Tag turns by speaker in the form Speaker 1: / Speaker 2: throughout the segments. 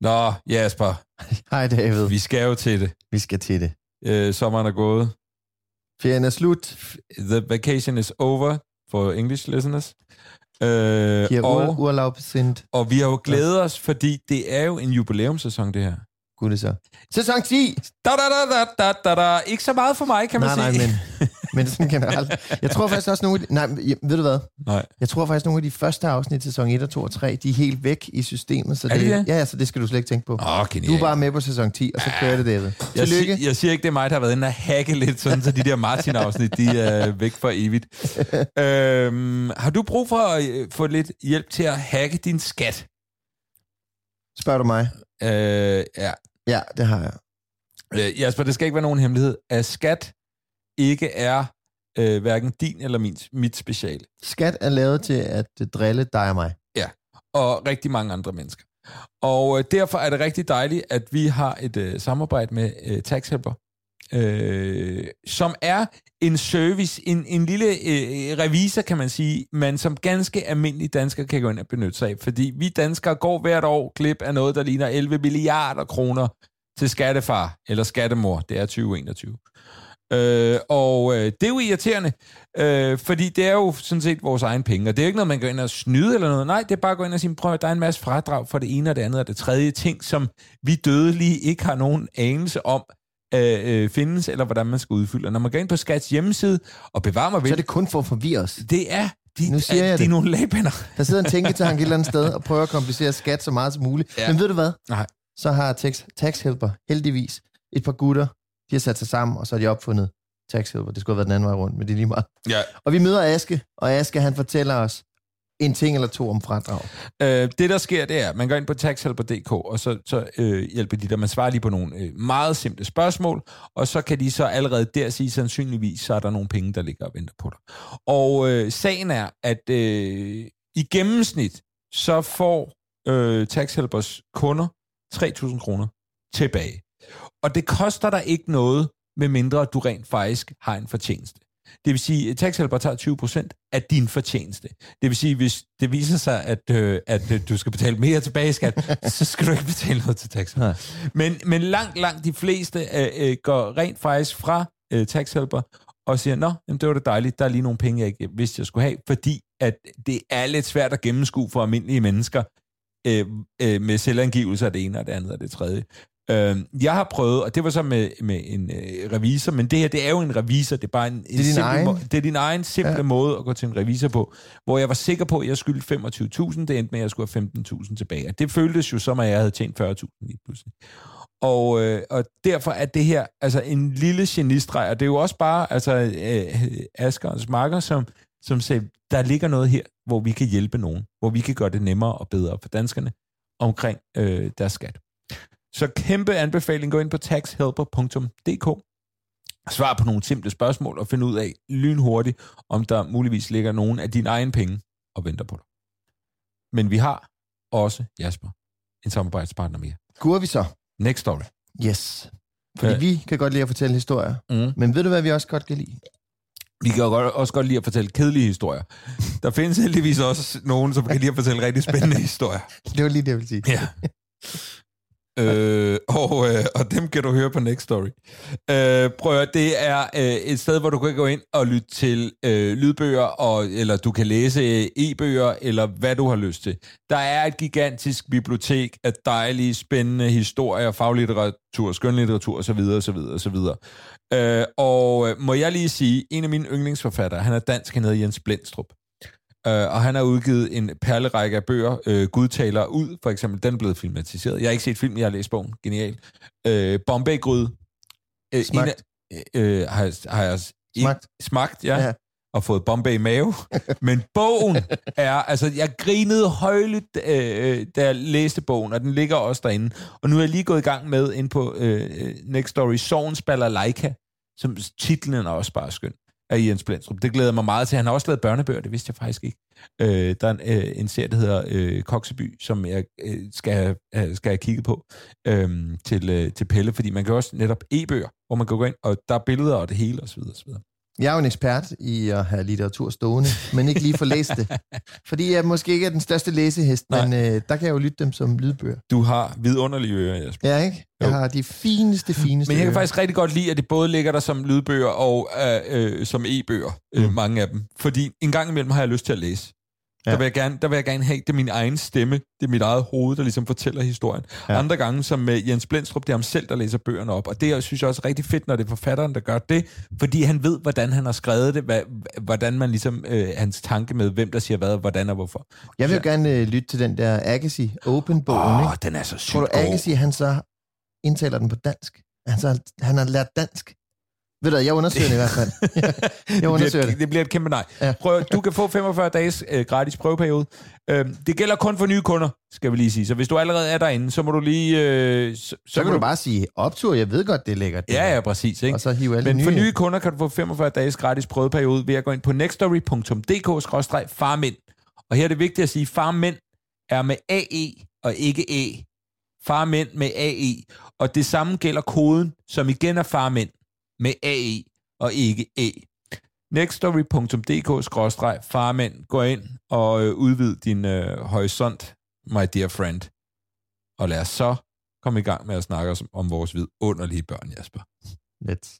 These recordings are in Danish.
Speaker 1: Nå, Jasper,
Speaker 2: Hej David.
Speaker 1: vi skal jo til det.
Speaker 2: Vi skal til det.
Speaker 1: Øh, sommeren er gået.
Speaker 2: Ferien er slut.
Speaker 1: The vacation is over for English listeners. Øh,
Speaker 2: Giver
Speaker 1: og,
Speaker 2: ur- urlaub sind.
Speaker 1: og vi har jo glædet os, fordi det er jo en jubilæumssæson, det her.
Speaker 2: Gud, det så. Sæson 10!
Speaker 1: Da, da, da, da, da, da, da. Ikke så meget for mig, kan man
Speaker 2: Nej,
Speaker 1: sige.
Speaker 2: nej, men, men sådan generelt. Jeg tror faktisk også nogle Nej, ved du hvad?
Speaker 1: Nej.
Speaker 2: Jeg tror faktisk nogle af de første afsnit, sæson 1 og 2 og 3, de er helt væk i systemet. Så
Speaker 1: Er de det?
Speaker 2: Ja, ja, så det skal du slet ikke tænke på.
Speaker 1: Åh.
Speaker 2: Du er bare med på sæson 10, og så kører det, David.
Speaker 1: Jeg, sig, jeg siger ikke, det er mig, der har været inde og hacke lidt, sådan, så de der Martin-afsnit, de er væk for evigt. øhm, har du brug for at øh, få lidt hjælp til at hacke din skat?
Speaker 2: Spørger du mig?
Speaker 1: Øh, ja.
Speaker 2: Ja, det har jeg.
Speaker 1: Øh, Jasper, det skal ikke være nogen hemmelighed, at skat ikke er øh, hverken din eller min, mit speciale.
Speaker 2: Skat er lavet til at øh, drille dig og mig.
Speaker 1: og rigtig mange andre mennesker. Og øh, derfor er det rigtig dejligt, at vi har et øh, samarbejde med øh, Taxhelper, øh, som er en service, en, en lille øh, revisor, kan man sige, men som ganske almindelige danskere kan gå ind og benytte sig af. Fordi vi danskere går hvert år glip af noget, der ligner 11 milliarder kroner til skattefar eller skattemor. Det er 2021. Øh, og øh, det er jo irriterende, øh, fordi det er jo sådan set vores egen penge, og det er jo ikke noget, man går ind og snyde eller noget. Nej, det er bare at gå ind og sige, prøv at der er en masse fradrag for det ene og det andet og det tredje ting, som vi dødelige ikke har nogen anelse om, øh, øh, findes, eller hvordan man skal udfylde. Og når man går ind på Skats hjemmeside og bevarer mig
Speaker 2: Så
Speaker 1: vel,
Speaker 2: er det kun for at forvirre os.
Speaker 1: det er, de,
Speaker 2: Nu siger jeg
Speaker 1: de er
Speaker 2: det.
Speaker 1: nogle lagpænder.
Speaker 2: Der sidder en tænketank et eller andet sted og prøver at komplicere skat så meget som muligt.
Speaker 1: Ja.
Speaker 2: Men ved du hvad?
Speaker 1: Nej.
Speaker 2: Så har tax, tax Helper heldigvis et par gutter, de har sat sig sammen, og så har de opfundet Tax Helper. Det skulle have været den anden vej rundt, men det er lige meget.
Speaker 1: Ja.
Speaker 2: Og vi møder Aske, og Aske han fortæller os en ting eller to om fradrag.
Speaker 1: Øh, det, der sker, det er, at man går ind på taxhelper.dk, og så, så øh, hjælper de dig. Man svarer lige på nogle øh, meget simple spørgsmål, og så kan de så allerede der sige, sandsynligvis, så er der nogle penge, der ligger og venter på dig. Og øh, sagen er, at øh, i gennemsnit, så får øh, taxhelpers kunder 3.000 kroner tilbage. Og det koster dig ikke noget, medmindre du rent faktisk har en fortjeneste. Det vil sige, at taxhelper tager 20% af din fortjeneste. Det vil sige, hvis det viser sig, at, øh, at øh, du skal betale mere tilbage i skat, så skal du ikke betale noget til taxhelper. Men, men langt, langt de fleste øh, øh, går rent faktisk fra øh, taxhelper og siger, nå, jamen, det var det dejligt, der er lige nogle penge, jeg ikke vidste, jeg skulle have, fordi at det er lidt svært at gennemskue for almindelige mennesker øh, øh, med selvangivelse af det ene og det andet og det tredje. Øh, jeg har prøvet, og det var så med, med en øh, revisor, men det her, det er jo en revisor, det er bare en, en
Speaker 2: din
Speaker 1: simpel
Speaker 2: egen?
Speaker 1: må- det er din egen simple ja. Måde at gå til en revisor på, hvor jeg var sikker på, at jeg skyldte 25.000, det endte med, at jeg skulle have 15.000 tilbage. Og det føltes jo som, at jeg havde tjent 40.000 lige pludselig. Og, øh, og derfor er det her altså en lille genistreg, og det er jo også bare altså, øh, Asgerens marker, som, som siger, der ligger noget her, hvor vi kan hjælpe nogen, hvor vi kan gøre det nemmere og bedre for danskerne omkring øh, deres skat. Så kæmpe anbefaling, gå ind på taxhelper.dk, svar på nogle simple spørgsmål og find ud af lynhurtigt, om der muligvis ligger nogen af dine egne penge og venter på dig. Men vi har også, Jasper, en samarbejdspartner mere.
Speaker 2: Guder vi så?
Speaker 1: Next story.
Speaker 2: Yes. Fordi
Speaker 1: Ja.
Speaker 2: vi kan godt lide at fortælle historier.
Speaker 1: Mm.
Speaker 2: Men ved du, hvad vi også godt kan lide?
Speaker 1: Vi kan jo godt, også godt lide at fortælle kedelige historier. Der findes heldigvis også nogen, som kan lide at fortælle rigtig spændende historier.
Speaker 2: Det var lige det, jeg ville sige.
Speaker 1: Ja. Øh, og, øh, og dem kan du høre på Next Story. Øh, prøv at, det er øh, et sted, hvor du kan gå ind og lytte til øh, lydbøger, og, eller du kan læse øh, e-bøger, eller hvad du har lyst til. Der er et gigantisk bibliotek af dejlige, spændende historier, faglitteratur, skønlitteratur osv. osv., osv. Øh, og øh, må jeg lige sige, en af mine yndlingsforfattere, han er dansk, han hedder Jens Blendstrup. Uh, og han har udgivet en perlerække af bøger. Uh, Gud taler ud, for eksempel. Den er blevet filmatiseret. Jeg har ikke set filmen, jeg har læst bogen. Genial. Uh, Bombay Gryde. Uh,
Speaker 2: Smagt.
Speaker 1: uh, har, jeg- har jeg
Speaker 2: Smagt.
Speaker 1: smagt, ja.
Speaker 2: Ja.
Speaker 1: ja. Og fået Bombay i mave. Men bogen er... Altså, jeg grinede højligt, øh, da jeg læste bogen, og den ligger også derinde. Og nu er jeg lige gået i gang med ind på øh, Next Story, Sovens Balalaika, som titlen er også bare skøn af Jens Blendstrup. Det glæder mig meget til. Han har også lavet børnebøger, det vidste jeg faktisk ikke. Øh, der er en, øh, en serie, der hedder øh, Kokseby, som jeg øh, skal, øh, skal have kigget på øh, til, øh, til Pelle, fordi man kan også netop e-bøger, hvor man kan gå ind, og der er billeder og det hele osv. osv.
Speaker 2: Jeg er jo en ekspert i at have litteratur stående, men ikke lige få læst det. Fordi jeg måske ikke er den største læsehest,
Speaker 1: Nej.
Speaker 2: men øh, der kan jeg jo lytte dem som lydbøger.
Speaker 1: Du har vidunderlige ører, Jesper.
Speaker 2: Ja, ikke? Jeg
Speaker 1: Jo.
Speaker 2: har de fineste, fineste
Speaker 1: Men jeg kan
Speaker 2: ører.
Speaker 1: faktisk rigtig godt lide, at det både ligger der som lydbøger og øh, øh, som e-bøger, øh,
Speaker 2: Mm.
Speaker 1: mange af dem. Fordi en gang imellem har jeg lyst til at læse. Ja. Der, vil jeg gerne, der vil jeg gerne have, det er min egen stemme, det er mit eget hoved, der ligesom fortæller historien. Ja. Andre gange, som med Jens Blendstrup, det er ham selv, der læser bøgerne op. Og det synes jeg også er rigtig fedt, når det er forfatteren, der gør det, fordi han ved, hvordan han har skrevet det, hvad, hvordan man ligesom, øh, hans tanke med, hvem der siger hvad, hvordan og hvorfor.
Speaker 2: Jeg vil jo gerne øh, lytte til den der Agassi Open-bogen,
Speaker 1: Åh, oh, den er så sygt
Speaker 2: Tror du. Agassi, han så indtaler den på dansk? Han, så, han har lært dansk. Ved du, jeg undersøger det i hvert fald. jeg undersøger
Speaker 1: det, bliver,
Speaker 2: det.
Speaker 1: et- det bliver et kæmpe nej.
Speaker 2: Ja.
Speaker 1: Prøv, du kan få 45 dages øh, gratis prøveperiode. Øh, det gælder kun for nye kunder, skal vi lige sige. Så hvis du allerede er derinde, så må du lige... Øh, så,
Speaker 2: Så kan du bare sige, optur, jeg ved godt, det er lækkert. det
Speaker 1: Ja,
Speaker 2: her."
Speaker 1: ja, præcis. Ikke?
Speaker 2: Og så hive alle
Speaker 1: Men
Speaker 2: nye.
Speaker 1: for nye kunder kan du få 45 dages gratis prøveperiode ved at gå ind på nextstory.dk-farmænd. Og her er det vigtigt at sige, farmænd er med AE og ikke E. Farmænd med AE. Og det samme gælder koden, som igen er farmænd med AE og ikke E. nextstory.dk-farmænd. Gå ind og øh, udvid din øh, horisont, my dear friend. Og lad os så komme i gang med at snakke om vores vidunderlige børn, Jasper.
Speaker 2: Let's.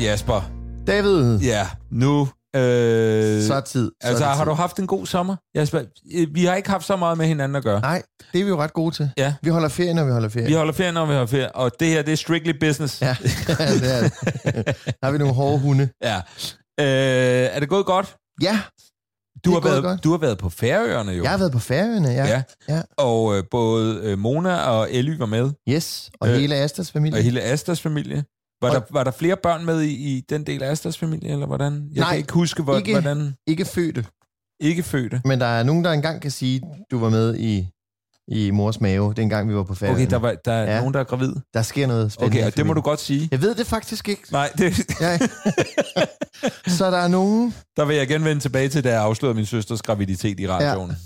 Speaker 1: Jasper.
Speaker 2: David,
Speaker 1: Ja, nu... Øh,
Speaker 2: så er tid. Så
Speaker 1: altså,
Speaker 2: er
Speaker 1: har
Speaker 2: tid.
Speaker 1: du haft en god sommer? Jasper, vi har ikke haft så meget med hinanden at gøre.
Speaker 2: Nej, det er vi jo ret gode til.
Speaker 1: Ja.
Speaker 2: Vi holder ferie, når vi holder ferie.
Speaker 1: Vi holder ferie, når vi har ferie, og det her, det er strictly business.
Speaker 2: Ja, det er det. Der har vi nogle hårde hunde.
Speaker 1: ja. Øh, er det gået godt?
Speaker 2: Ja,
Speaker 1: Du har, været,
Speaker 2: godt.
Speaker 1: du har været på Færøerne jo.
Speaker 2: jeg har været på færøerne, ja.
Speaker 1: Ja.
Speaker 2: ja.
Speaker 1: Og øh, både øh, Mona og Elly var med,
Speaker 2: Yes, og
Speaker 1: Øh,
Speaker 2: hele Asters familie.
Speaker 1: og hele Asters familie. Var,
Speaker 2: Og-
Speaker 1: der, var der flere børn med i, i den del af Asters familie, eller hvordan? Jeg
Speaker 2: Nej,
Speaker 1: kan ikke huske, hvor,
Speaker 2: ikke-
Speaker 1: hvordan
Speaker 2: Ikke fødte,
Speaker 1: ikke fødte.
Speaker 2: men der er nogen, der engang kan sige, du var med i, i mors mave, dengang vi var på færøerne.
Speaker 1: Okay, der, var, der er
Speaker 2: Ja.
Speaker 1: nogen, der er gravid.
Speaker 2: der sker noget spændende.
Speaker 1: Okay,
Speaker 2: i
Speaker 1: og det må du godt sige.
Speaker 2: Jeg ved det faktisk ikke.
Speaker 1: Nej, det,
Speaker 2: Ja. så der er nogen...
Speaker 1: Der vil jeg igen vende tilbage til, da jeg afslørede min søsters graviditet i radioen. Ja.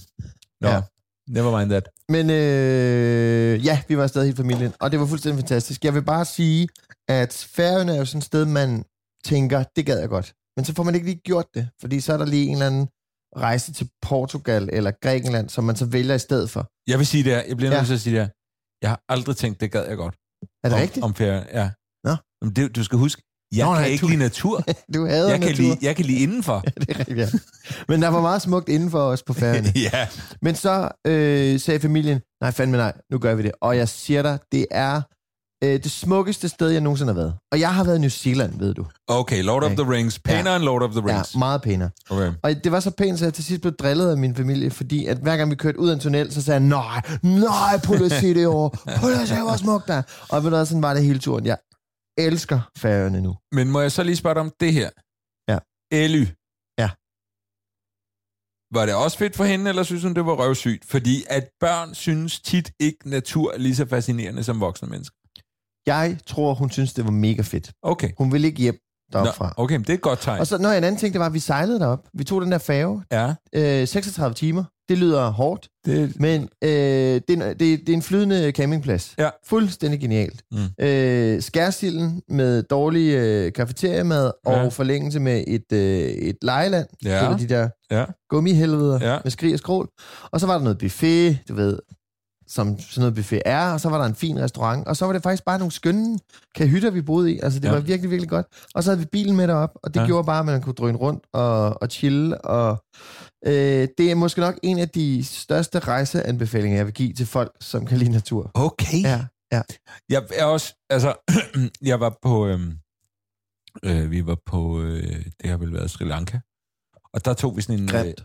Speaker 1: Nå,
Speaker 2: Ja.
Speaker 1: never mind that.
Speaker 2: Men øh, ja, vi var stadig hele familien, og det var fuldstændig fantastisk. Jeg vil bare sige, at Færøerne er jo sådan et sted, man tænker, det gad jeg godt. Men så får man ikke lige gjort det, fordi så er der lige en eller anden rejse til Portugal eller Grækenland, som man så vælger i stedet for.
Speaker 1: Jeg vil sige det her. Jeg bliver nødt
Speaker 2: Ja.
Speaker 1: til at sige det her. Jeg har aldrig tænkt, det gad jeg godt.
Speaker 2: Er det
Speaker 1: om,
Speaker 2: rigtigt?
Speaker 1: Om ferie, ja.
Speaker 2: Nå.
Speaker 1: Men det, du skal huske, jeg
Speaker 2: Nå,
Speaker 1: kan
Speaker 2: nej,
Speaker 1: ikke
Speaker 2: du-
Speaker 1: lide natur.
Speaker 2: Du hader
Speaker 1: Jeg kan,
Speaker 2: natur.
Speaker 1: lide, jeg kan lide indenfor.
Speaker 2: det er rigtigt, ja. Men der var meget smukt inden for os på Færøerne.
Speaker 1: ja.
Speaker 2: Men så øh, sagde familien, nej fandme nej, nu gør vi det. Og jeg siger dig, det er øh, det smukkeste sted, jeg nogensinde har været. Og jeg har været i New Zealand, ved du.
Speaker 1: Okay, Lord of
Speaker 2: Okay.
Speaker 1: the Rings. Pænere
Speaker 2: Ja.
Speaker 1: end Lord of the
Speaker 2: Ja,
Speaker 1: Rings.
Speaker 2: meget pænere.
Speaker 1: Okay.
Speaker 2: Og det var så pænt, så jeg til sidst blev drillet af min familie, fordi at hver gang vi kørte ud af en tunnel, så sagde jeg, nej, nej, prøv at se det over. Prøv at se, hvor smukt der er. Og ved du sådan var det hele turen. Jeg elsker færøerne nu.
Speaker 1: Men må jeg så lige spørge dig om det her?
Speaker 2: Ja.
Speaker 1: Elly.
Speaker 2: Ja.
Speaker 1: Var det også fedt for hende, eller synes hun, det var røvsygt? Fordi at børn synes tit ikke natur er lige så fascinerende som voksne mennesker.
Speaker 2: Jeg tror, hun synes, det var mega fedt.
Speaker 1: Okay.
Speaker 2: Hun ville ikke hjem
Speaker 1: Nå,
Speaker 2: deroppe fra.
Speaker 1: okay, men det er et godt tegn.
Speaker 2: Og så, når en anden ting, det var, at vi sejlede derop. Vi tog den der færge.
Speaker 1: Ja,
Speaker 2: Øh, 36 timer. Det lyder hårdt,
Speaker 1: det,
Speaker 2: men øh, det, er, det, det er en flydende campingplads.
Speaker 1: Ja.
Speaker 2: Fuldstændig genialt.
Speaker 1: Mm.
Speaker 2: Øh, skærsilden med dårlig øh, kafeteriamad og
Speaker 1: Ja.
Speaker 2: forlængelse med et, øh, et lejeland.
Speaker 1: Ja.
Speaker 2: Det var de der
Speaker 1: ja.
Speaker 2: gummihelveder
Speaker 1: Ja.
Speaker 2: med skrig og skrål. Og så var der noget buffet, du ved, som sådan noget buffet er, og så var der en fin restaurant, og så var det faktisk bare nogle skønne kahytter, vi boede i. Altså, det
Speaker 1: Ja.
Speaker 2: var virkelig, virkelig godt. Og så havde vi bilen med derop, og det
Speaker 1: Ja.
Speaker 2: gjorde bare, at man kunne drøne rundt og, og chille, og øh, det er måske nok en af de største rejseanbefalinger, jeg vil give til folk, som kan lide natur.
Speaker 1: Okay.
Speaker 2: Ja, ja.
Speaker 1: Jeg er også, altså, jeg var på, øhm, øh, vi var på, øh, det har vel været Sri Lanka, og der tog vi sådan en...
Speaker 2: Grimt.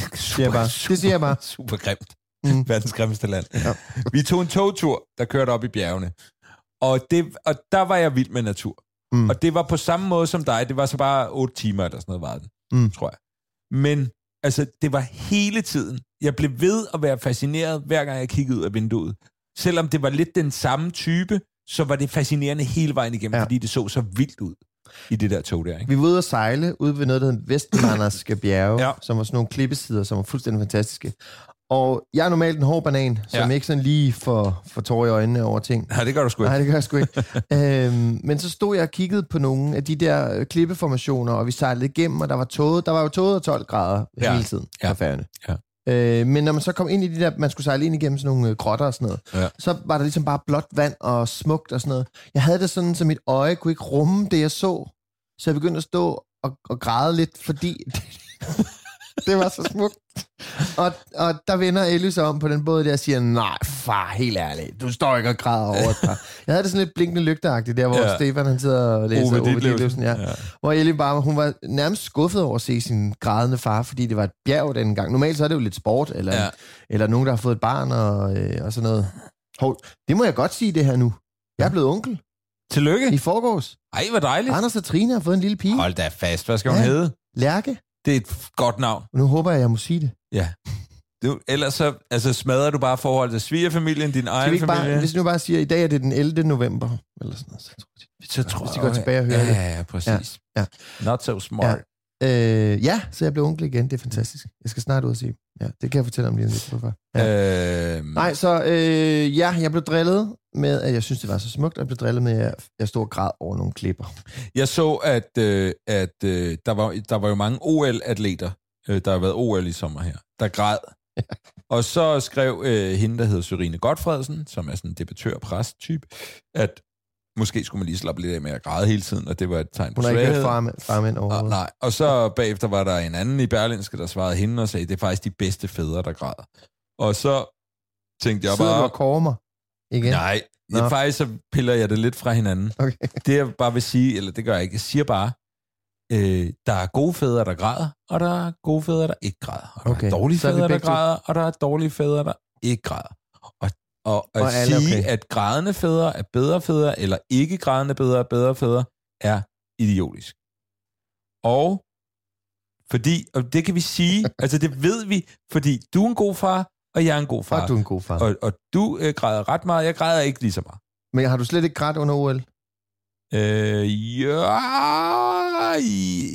Speaker 1: Øh,
Speaker 2: Siger jeg bare. Det siger jeg bare.
Speaker 1: Super grimt.
Speaker 2: Mm.
Speaker 1: Verdens grimmeste land.
Speaker 2: Ja.
Speaker 1: Vi tog en togtur, der kørte op i bjergene, og, det, og der var jeg vild med natur.
Speaker 2: Mm.
Speaker 1: Og det var på samme måde som dig, det var så bare otte timer eller sådan noget, var den,
Speaker 2: Mm.
Speaker 1: tror jeg. Men altså, det var hele tiden. Jeg blev ved at være fascineret, hver gang jeg kiggede ud af vinduet. Selvom det var lidt den samme type, så var det fascinerende hele vejen igennem, ja. Fordi det så så vildt ud i det der tog der. Ikke?
Speaker 2: Vi var ude at sejle ude ved noget, der hedder Vestmanderske bjerge,
Speaker 1: ja.
Speaker 2: som var sådan nogle klippesider, som var fuldstændig fantastiske. Og jeg er normalt en hård banan, som
Speaker 1: Ja.
Speaker 2: ikke sådan lige får, får tårer i øjnene over ting.
Speaker 1: Nej, det gør du sgu
Speaker 2: Nej,
Speaker 1: ikke.
Speaker 2: det gør jeg sgu ikke. øhm, men så stod jeg og kiggede på nogle af de der øh, klippeformationer, og vi sejlede igennem, og der var toget, der var jo toget og 12 grader
Speaker 1: Ja.
Speaker 2: hele tiden
Speaker 1: Ja.
Speaker 2: på færgerne.
Speaker 1: Ja.
Speaker 2: Øh, men når man så kom ind i de der, man skulle sejle ind igennem sådan nogle øh, grotter og sådan noget,
Speaker 1: Ja.
Speaker 2: så var der ligesom bare blåt vand og smukt og sådan noget. Jeg havde det sådan, så mit øje kunne ikke rumme det, jeg så. Så jeg begyndte at stå og, og græde lidt, fordi det var så smukt. Og, og der vender Ellie sig om på den båd der og siger, nej far, helt ærligt, du står ikke og græder over et par. Jeg havde det sådan lidt blinkende lygteagtigt, der hvor
Speaker 1: Ja.
Speaker 2: Stefan han sidder og læser
Speaker 1: Ove Ditlevsen.
Speaker 2: Ja.
Speaker 1: Ja.
Speaker 2: Hvor Ellie bare, hun var nærmest skuffet over at se sin grædende far, fordi det var et bjerg den gang. Normalt så er det jo lidt sport, eller,
Speaker 1: Ja.
Speaker 2: ja. eller nogen, der har fået et barn og, øh, og sådan noget. Hov, det må jeg godt sige det her nu. Jeg er blevet onkel
Speaker 1: Tillykke.
Speaker 2: i forgårs.
Speaker 1: Ej, hvor dejligt.
Speaker 2: Anders og Trine har fået en lille pige.
Speaker 1: Hold da fast. Hvad skal hun
Speaker 2: Ja.
Speaker 1: hedde?
Speaker 2: Lærke.
Speaker 1: Det er et godt navn.
Speaker 2: Og nu håber jeg, jeg må sige det.
Speaker 1: Ja. Du, ellers så altså, smadrer du bare forholdet til svigerfamilien, din egen familie.
Speaker 2: bare, hvis vi nu bare siger, at i dag er det den 11. november, eller sådan noget, så tror jeg,
Speaker 1: så tror
Speaker 2: hvis de går tilbage og hører
Speaker 1: ja,
Speaker 2: det.
Speaker 1: Ja, ja, præcis.
Speaker 2: Ja,
Speaker 1: Not so smart.
Speaker 2: Øh, ja, så jeg blev onkel igen. Det er fantastisk. Jeg skal snart ud og se. Ja, det kan jeg fortælle om lige lidt. Hvorfor. Ja.
Speaker 1: Ja. Øh,
Speaker 2: Nej, så øh, ja, jeg blev drillet med, at jeg synes, det var så smukt, og jeg blev drillet med, at jeg stod og græd over nogle klipper.
Speaker 1: Jeg så, at, øh, at øh, der, var, der var jo mange OL-atleter, øh, der har været OL i sommer her, der græd. Og så skrev øh, hende, der hedder Sørine Godfredsen, som er sådan en debattør præst type at måske skulle man lige slappe lidt af med at græde hele tiden, og det var et tegn på
Speaker 2: Hun har ikke
Speaker 1: svaghed.
Speaker 2: farmænd, farmænd
Speaker 1: Og, nej. og så bagefter var der en anden i Berlinske, der svarede hende og sagde, det er faktisk de bedste fædre, der græder. Og så tænkte jeg
Speaker 2: Sidder
Speaker 1: bare,
Speaker 2: og kormer igen?
Speaker 1: nej, jeg,
Speaker 2: Nå.
Speaker 1: faktisk så piller jeg det lidt fra hinanden.
Speaker 2: Okay.
Speaker 1: Det jeg bare vil sige, eller det gør jeg ikke, jeg siger bare, øh, der er gode fædre, der græder, og der er gode fædre, der ikke græder. Og der
Speaker 2: Okay,
Speaker 1: er dårlige
Speaker 2: så er
Speaker 1: fædre, der græder, og der er dårlige fædre, der ikke græder. Og, og, at
Speaker 2: Og alle er
Speaker 1: sige,
Speaker 2: okay.
Speaker 1: at grædende fædre er bedre fædre, eller ikke grædende bedre er bedre fædre, er idiotisk. Og fordi, og det kan vi sige, altså det ved vi, fordi du er en god far, og jeg er en god far.
Speaker 2: Og du er en god far.
Speaker 1: og, og du øh, græder ret meget, jeg græder ikke lige så meget.
Speaker 2: Men har du slet ikke grædt under OL?
Speaker 1: Øh, ja,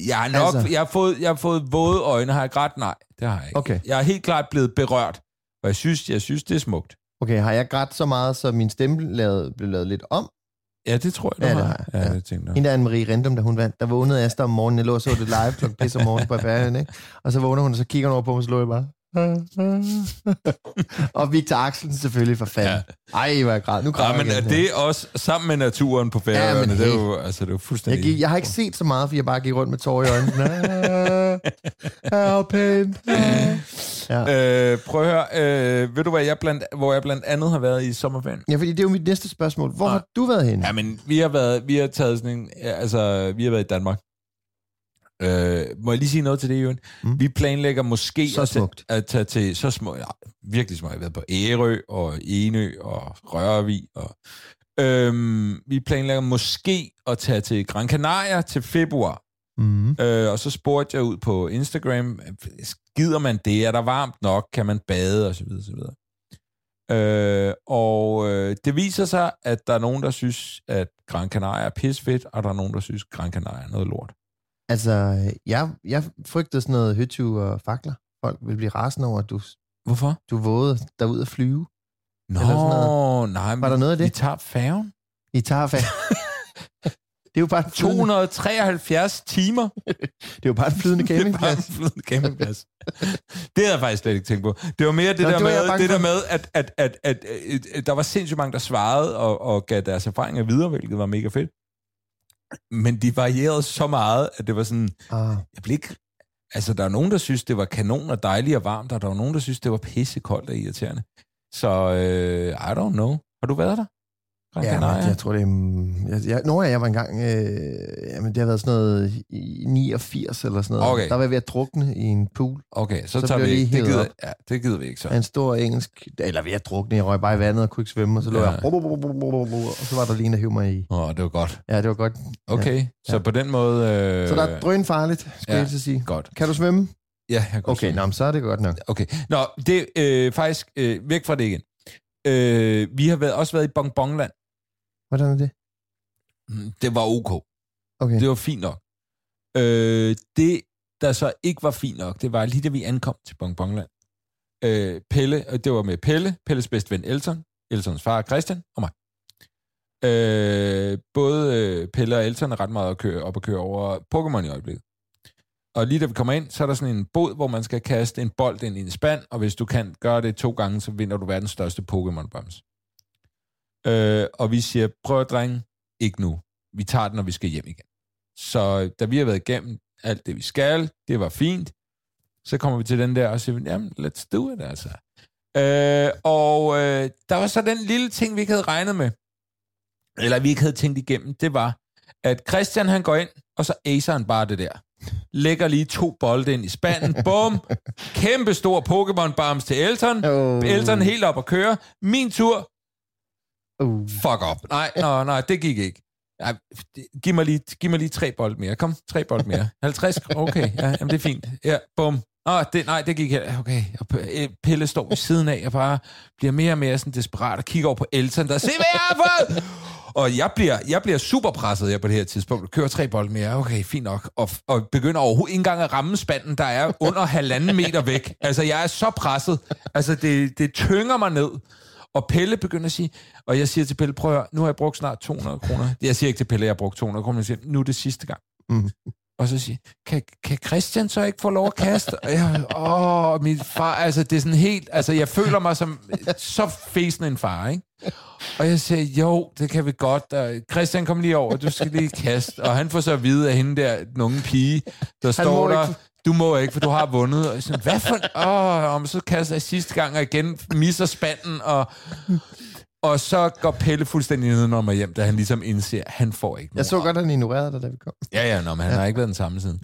Speaker 1: jeg har nok,
Speaker 2: Altså.
Speaker 1: jeg, har fået, jeg har fået våde øjne, har jeg grædt? Nej, det har jeg ikke.
Speaker 2: Okay.
Speaker 1: Jeg er helt klart blevet berørt, og jeg synes, jeg synes det er smukt.
Speaker 2: Okay, har jeg grædt så meget, så min stemme lavede, blev lavet lidt om?
Speaker 1: Ja, det tror jeg, du
Speaker 2: Ja, det
Speaker 1: har. Ja,
Speaker 2: ja.
Speaker 1: det tænkte jeg.
Speaker 2: Hende der Anne-Marie Rendum, da hun vandt, der vågnede Asta om morgenen. Jeg lå og så det live klokken pisse om morgenen på færgen, ikke? Og så vågner hun, og så kigger hun over på mig, og så lå jeg bare... og Victor Axelsen selvfølgelig, for fanden.
Speaker 1: Ja.
Speaker 2: Ej, hvor jeg græd. Nu græder
Speaker 1: Ja, men
Speaker 2: jeg
Speaker 1: er
Speaker 2: igen.
Speaker 1: det også sammen med naturen på
Speaker 2: Ja,
Speaker 1: færøerne?
Speaker 2: men
Speaker 1: det er jo, altså, det er jo
Speaker 2: Jeg,
Speaker 1: fuldstændig...
Speaker 2: gik, jeg har ikke set så meget, fordi jeg bare gik rundt med tårer i øjnene. How pain. Ja.
Speaker 1: Øh, prøv at høre, øh, ved du hvad, jeg blandt, hvor jeg blandt andet har været i sommerferien?
Speaker 2: ja, fordi det er jo mit næste spørgsmål. Hvor
Speaker 1: Nej.
Speaker 2: har du været henne?
Speaker 1: Ja, men vi har været, vi har taget sådan en, ja, altså, vi har været i Danmark. Øh, må jeg lige sige noget til det, Jørgen?
Speaker 2: Mm.
Speaker 1: Vi planlægger måske
Speaker 2: Så
Speaker 1: at,
Speaker 2: smukt.
Speaker 1: tage, at tage til, så små, ja, virkelig små. Jeg har været på Ærø og Enø og Rørvig. Og, øhm, vi planlægger måske at tage til Gran Canaria til februar.
Speaker 2: Mm.
Speaker 1: Øh, og så spurgte jeg ud på Instagram, gider man det? Er der varmt nok? Kan man bade? Og så videre, så videre. Øh, og øh, det viser sig, at der er nogen, der synes, at Gran Canaria er pisfedt, og der er nogen, der synes, at Gran Canaria er noget lort.
Speaker 2: Altså, jeg, jeg frygtede sådan noget høtyv og fakler. Folk vil blive rasende over, at du,
Speaker 1: Hvorfor?
Speaker 2: du vågede derud at flyve.
Speaker 1: Nå,
Speaker 2: Eller sådan noget.
Speaker 1: nej, men
Speaker 2: Var der noget af det?
Speaker 1: vi tager færgen.
Speaker 2: I tager fat. det er jo bare en flydende,
Speaker 1: 273 timer.
Speaker 2: det er jo bare en flydende
Speaker 1: Det er bare en
Speaker 2: campingplads.
Speaker 1: flydende campingplads. det havde jeg faktisk slet ikke tænkt på. Det var mere det,
Speaker 2: Nå,
Speaker 1: der,
Speaker 2: det var jeg
Speaker 1: med,
Speaker 2: bange
Speaker 1: det der
Speaker 2: for.
Speaker 1: med, at, at, at, at, at, at der var sindssygt mange, der svarede og, og gav deres erfaringer videre, hvilket var mega fedt. Men de varierede så meget, at det var sådan,
Speaker 2: Ah,
Speaker 1: jeg blev ikke... Altså, der er nogen, der synes, det var kanon og dejligt og varmt, og der var nogen, der synes, det var pissekoldt og irriterende. Så, øh, I don't know. Har du været der? Gran
Speaker 2: ja,
Speaker 1: Canaria?
Speaker 2: jeg tror, det er... Jeg, jeg, når jeg var engang... Øh, jamen, det har været sådan noget i 89 eller sådan noget.
Speaker 1: Okay.
Speaker 2: Der var jeg ved at drukne i en pool
Speaker 1: Okay, så,
Speaker 2: Så
Speaker 1: tager vi
Speaker 2: jeg
Speaker 1: ikke. Det gider, ja, det gider vi ikke så.
Speaker 2: af en stor engelsk... Eller ved at drukne. Jeg røg bare i vandet og kunne ikke svømme, og så lå
Speaker 1: Ja.
Speaker 2: jeg... Og så var der lige en, der hævde mig i.
Speaker 1: Åh, det var godt.
Speaker 2: Ja, det var godt.
Speaker 1: Okay, ja. så
Speaker 2: Ja.
Speaker 1: på den måde... Øh,
Speaker 2: Så der er drøn farligt, skal
Speaker 1: ja.
Speaker 2: jeg så sige.
Speaker 1: Godt.
Speaker 2: Kan du svømme?
Speaker 1: Ja, jeg kan
Speaker 2: Okay, nå, men så er det godt nok.
Speaker 1: Okay. Nå, det er øh, faktisk øh, væk fra det igen. Øh, vi har været, også været i Bongbongland.
Speaker 2: Hvordan er det?
Speaker 1: Mm, Det var ok.
Speaker 2: Okay.
Speaker 1: Det var fint nok. Øh, det, der så ikke var fint nok, det var lige da vi ankom til Bongbongland. Øh, Pelle, og det var med Pelle, Pelles bedste ven Elton, Eltons far Christian og mig. Øh, både øh, Pelle og Elton er ret meget at køre, op og køre over Pokémon i øjeblikket. Og lige da vi kommer ind, så er der sådan en båd, hvor man skal kaste en bold ind i en spand, og hvis du kan gøre det to gange, så vinder du verdens største Pokémon-bams. Øh, og vi siger, prøv at drenge, ikke nu. Vi tager den, når vi skal hjem igen. Så da vi har været igennem alt det, vi skal, det var fint. Så kommer vi til den der og siger, jamen, let's do it, altså. Øh, og øh, der var så den lille ting, vi ikke havde regnet med, eller vi ikke havde tænkt igennem, det var, at Christian han går ind, og så acer han bare det der. Lægger lige to bolde ind i spanden. Bum! Kæmpe stor Pokémon-bams til Elton.
Speaker 2: Oh.
Speaker 1: Elton helt op og køre. Min tur.
Speaker 2: Uh.
Speaker 1: Fuck op. Nej, nej, nej, det gik ikke. Ej, giv, mig lige, giv mig lige tre bold mere. Kom, tre bold mere. 50? Okay, ja, jamen det er fint. Ja, bum. Åh, det, nej, det gik heller. Okay, og øh, Pelle står ved siden af og bare bliver mere og mere sådan desperat og kigger over på Elton, der se, hvad jeg har fået! Og jeg bliver, jeg bliver super presset her på det her tidspunkt. Kører tre bold mere. Okay, fint nok. Og, og begynder overhovedet ikke engang at ramme spanden, der er under halvanden meter væk. Altså, jeg er så presset. Altså, det, det tynger mig ned. Og Pelle begynder at sige, og jeg siger til Pelle, prøv at høre, nu har jeg brugt snart 200 kroner. Jeg siger ikke til Pelle, at jeg har brugt 200 kroner, jeg siger, nu er det sidste gang.
Speaker 2: Mm.
Speaker 1: Og så siger kan, kan Christian så ikke få lov at kaste? Og jeg, åh, min far, altså det er sådan helt, altså jeg føler mig som så fæsende en far, ikke? Og jeg siger, jo, det kan vi godt. Og Christian, kom lige over, du skal lige kaste. Og han får så at vide af hende der, den unge pige, der står
Speaker 2: må
Speaker 1: der,
Speaker 2: ikke.
Speaker 1: Du må ikke, for du har vundet. Og siger, hvad for... Åh, og så kaster jeg sidste gang, og igen misser spanden, og... Og så går Pelle fuldstændig ned når mig hjem, da han ligesom indser, at han får ikke
Speaker 2: Jeg så godt, at han ignorerede dig, da vi kom.
Speaker 1: Ja, ja, nå, men han ja. har ikke været den samme siden.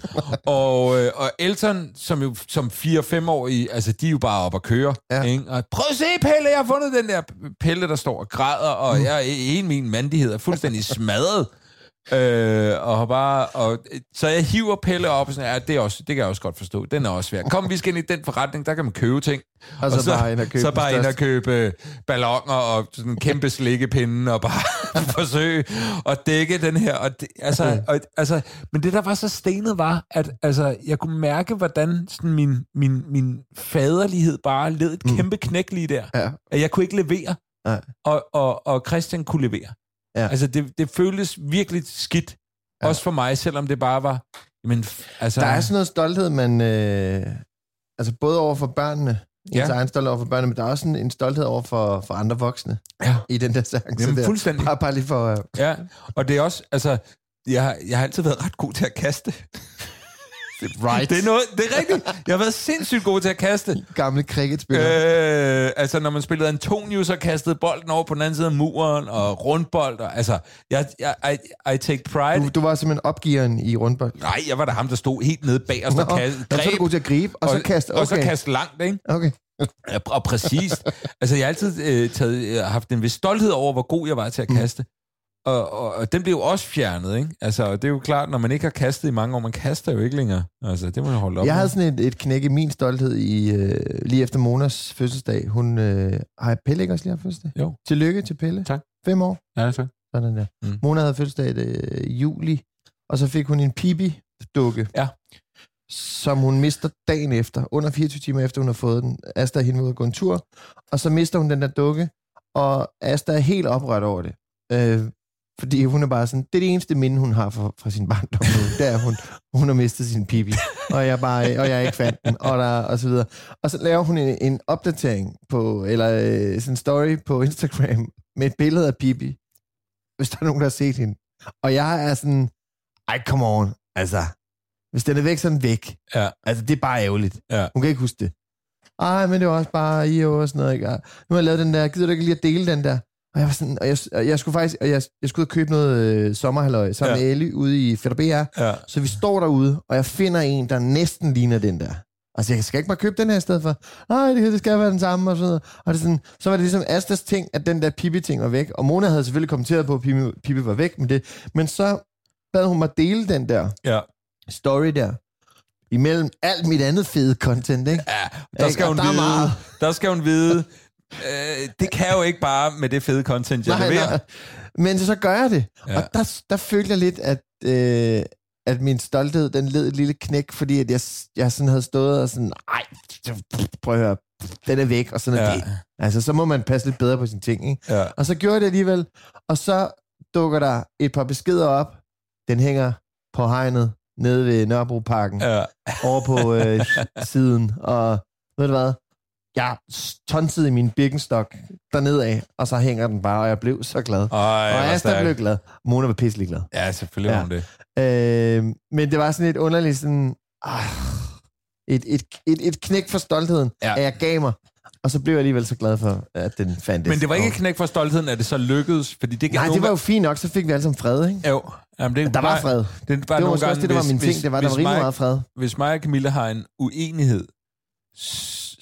Speaker 1: og, øh, og Elton, som jo som 4-5-årige, altså de er jo bare op og køre.
Speaker 2: Ja.
Speaker 1: Ikke? Og prøv at se, Pelle, jeg har fundet den der Pelle, der står og græder, og jeg er en min mandighed er fuldstændig smadret. Øh, og har bare, og, så jeg hiver Pelle op og sådan, ja, det, er også, det kan jeg også godt forstå. Den er også svær. Kom, vi skal ind i den forretning, der kan man købe ting.
Speaker 2: Og så bare ind og købe
Speaker 1: så bare ind og købe ballonger og sådan en kæmpe slikkepinde og bare forsøge at dække den her. Og det, altså, og, altså, men det, der var så stenet, var, at altså, jeg kunne mærke, hvordan sådan min, min, min faderlighed bare led et kæmpe knæk lige der.
Speaker 2: Ja.
Speaker 1: At jeg kunne ikke levere,
Speaker 2: Nej.
Speaker 1: og, og, og Christian kunne levere.
Speaker 2: Ja.
Speaker 1: Altså, det, det føltes virkelig skidt.
Speaker 2: Ja.
Speaker 1: Også for mig, selvom det bare var... Jamen, altså,
Speaker 2: Der er sådan noget stolthed, man... Øh, altså både over for børnene, ens
Speaker 1: Ja.
Speaker 2: egen stolthed over for børnene, men der er også en, en stolthed over for, for andre voksne
Speaker 1: Ja.
Speaker 2: i den der sang.
Speaker 1: Jamen,
Speaker 2: der.
Speaker 1: fuldstændig.
Speaker 2: Bare, bare lige for... Øh,
Speaker 1: Ja, og det er også, altså, jeg jeg har altid været ret god til at kaste.
Speaker 2: Right.
Speaker 1: Det er, noget, det er rigtigt. Jeg har været sindssygt god til at kaste.
Speaker 2: Gamle cricketspiller.
Speaker 1: Øh, altså, når man spillede Antonius og kastede bolden over på den anden side af muren, og rundbold, og, altså, jeg, jeg, I, I take pride.
Speaker 2: Du, du var simpelthen opgiveren i rundbold.
Speaker 1: Nej, jeg var da ham, der stod helt nede bag os og kastede,
Speaker 2: nå, så er du god til at gribe, og, så kaste. Okay.
Speaker 1: Og så kaste langt, ikke?
Speaker 2: Okay.
Speaker 1: Og præcist. altså, jeg har altid øh, taget, øh, haft en vis stolthed over, hvor god jeg var til at
Speaker 2: Mm.
Speaker 1: kaste. Og, og, og den blev jo også fjernet, ikke? Altså, det er jo klart, når man ikke har kastet i mange år, man kaster jo ikke længere. Altså, det må man holde op
Speaker 2: Jeg
Speaker 1: med.
Speaker 2: havde sådan et, et knæk i min stolthed i, øh, lige efter Monas fødselsdag. Hun øh, har Pelle ikke også lige haft fødselsdag?
Speaker 1: Jo.
Speaker 2: Tillykke til Pelle.
Speaker 1: Tak.
Speaker 2: Fem år.
Speaker 1: Ja, tak.
Speaker 2: Sådan der.
Speaker 1: Mm.
Speaker 2: Mona havde fødselsdag i øh, juli, og så fik hun en pibi-dukke.
Speaker 1: Ja.
Speaker 2: Som hun mister dagen efter, under 24 timer efter hun har fået den. Asta er hende ude at gå en tur, og så mister hun den der dukke, og Asta er helt oprørt over det. Øh, fordi hun er bare sådan, det er det eneste minde, hun har fra, fra sin barndom nu, det er, hun, hun har mistet sin pibi, og jeg, bare, og jeg ikke fandt den, og, der, og så videre. Og så laver hun en, en opdatering på, eller øh, sådan en story på Instagram, med et billede af pibi, hvis der er nogen, der har set hende. Og jeg er sådan, ej, come on, altså, hvis den er væk, så er den væk.
Speaker 1: Ja.
Speaker 2: Altså, det er bare ærgerligt.
Speaker 1: Ja.
Speaker 2: Hun kan ikke huske det. Ej, men det var også bare i og sådan noget. Ikke? Nu har jeg lavet den der, gider du ikke lige at dele den der? Og jeg var sådan, og jeg, jeg skulle faktisk, og jeg, jeg skulle ud og købe noget øh, sommerhalvøj sammen
Speaker 1: Ja.
Speaker 2: med Ellie ude i Fætter BR.
Speaker 1: Ja.
Speaker 2: Så vi står derude, og jeg finder en, der næsten ligner den der. Altså, jeg skal ikke bare købe den her i stedet for. Nej, det, det skal være den samme, og sådan noget. Og det sådan, så var det ligesom Astas ting, at den der Pippi-ting var væk. Og Mona havde selvfølgelig kommenteret på, at Pippi, Pippi var væk med det. Men så bad hun mig dele den der
Speaker 1: Ja.
Speaker 2: story der. Imellem alt mit andet fede content, ikke?
Speaker 1: ja. Der skal hun
Speaker 2: der er
Speaker 1: vide,
Speaker 2: meget.
Speaker 1: der skal hun vide, øh, det kan jo ikke bare med det fede content, jeg
Speaker 2: Nej,
Speaker 1: leverer.
Speaker 2: nej. Men så gør jeg det.
Speaker 1: Ja.
Speaker 2: Og der, der følte jeg lidt, at, øh, at min stolthed, den led et lille knæk, fordi at jeg, jeg sådan havde stået og sådan, ej, prøv at høre, den er væk, og sådan er
Speaker 1: Ja.
Speaker 2: ja. det. Altså, så må man passe lidt bedre på sine ting, ikke?
Speaker 1: Ja.
Speaker 2: Og så gjorde jeg det alligevel, og så dukker der et par beskeder op. Den hænger på hegnet nede ved Nørrebroparken. Ja. over på øh, siden, og ved du hvad? Jeg tonsede i min Birkenstock dernede af, og så hænger den bare, og jeg blev så glad.
Speaker 1: Ej,
Speaker 2: og Asta blev glad. Mona var pisselig glad.
Speaker 1: Ja, selvfølgelig var
Speaker 2: Ja.
Speaker 1: hun det.
Speaker 2: Øh, men det var sådan et underligt sådan... Ah, et, et, et, et knæk for stoltheden,
Speaker 1: Ja.
Speaker 2: at jeg gav mig. Og så blev jeg alligevel så glad for, at den fandtes.
Speaker 1: Men det var ikke et knæk for stoltheden, at det så lykkedes, fordi det
Speaker 2: Nej, det var jo fint nok, så fik vi alle sammen fred, ikke?
Speaker 1: Jo, jamen det,
Speaker 2: Der var fred.
Speaker 1: Det, var
Speaker 2: Det var også
Speaker 1: gange,
Speaker 2: det, der var
Speaker 1: hvis-
Speaker 2: min ting.
Speaker 1: hvis-
Speaker 2: Det var, der var
Speaker 1: mig-
Speaker 2: meget fred.
Speaker 1: Hvis mig og Camilla har en uenighed,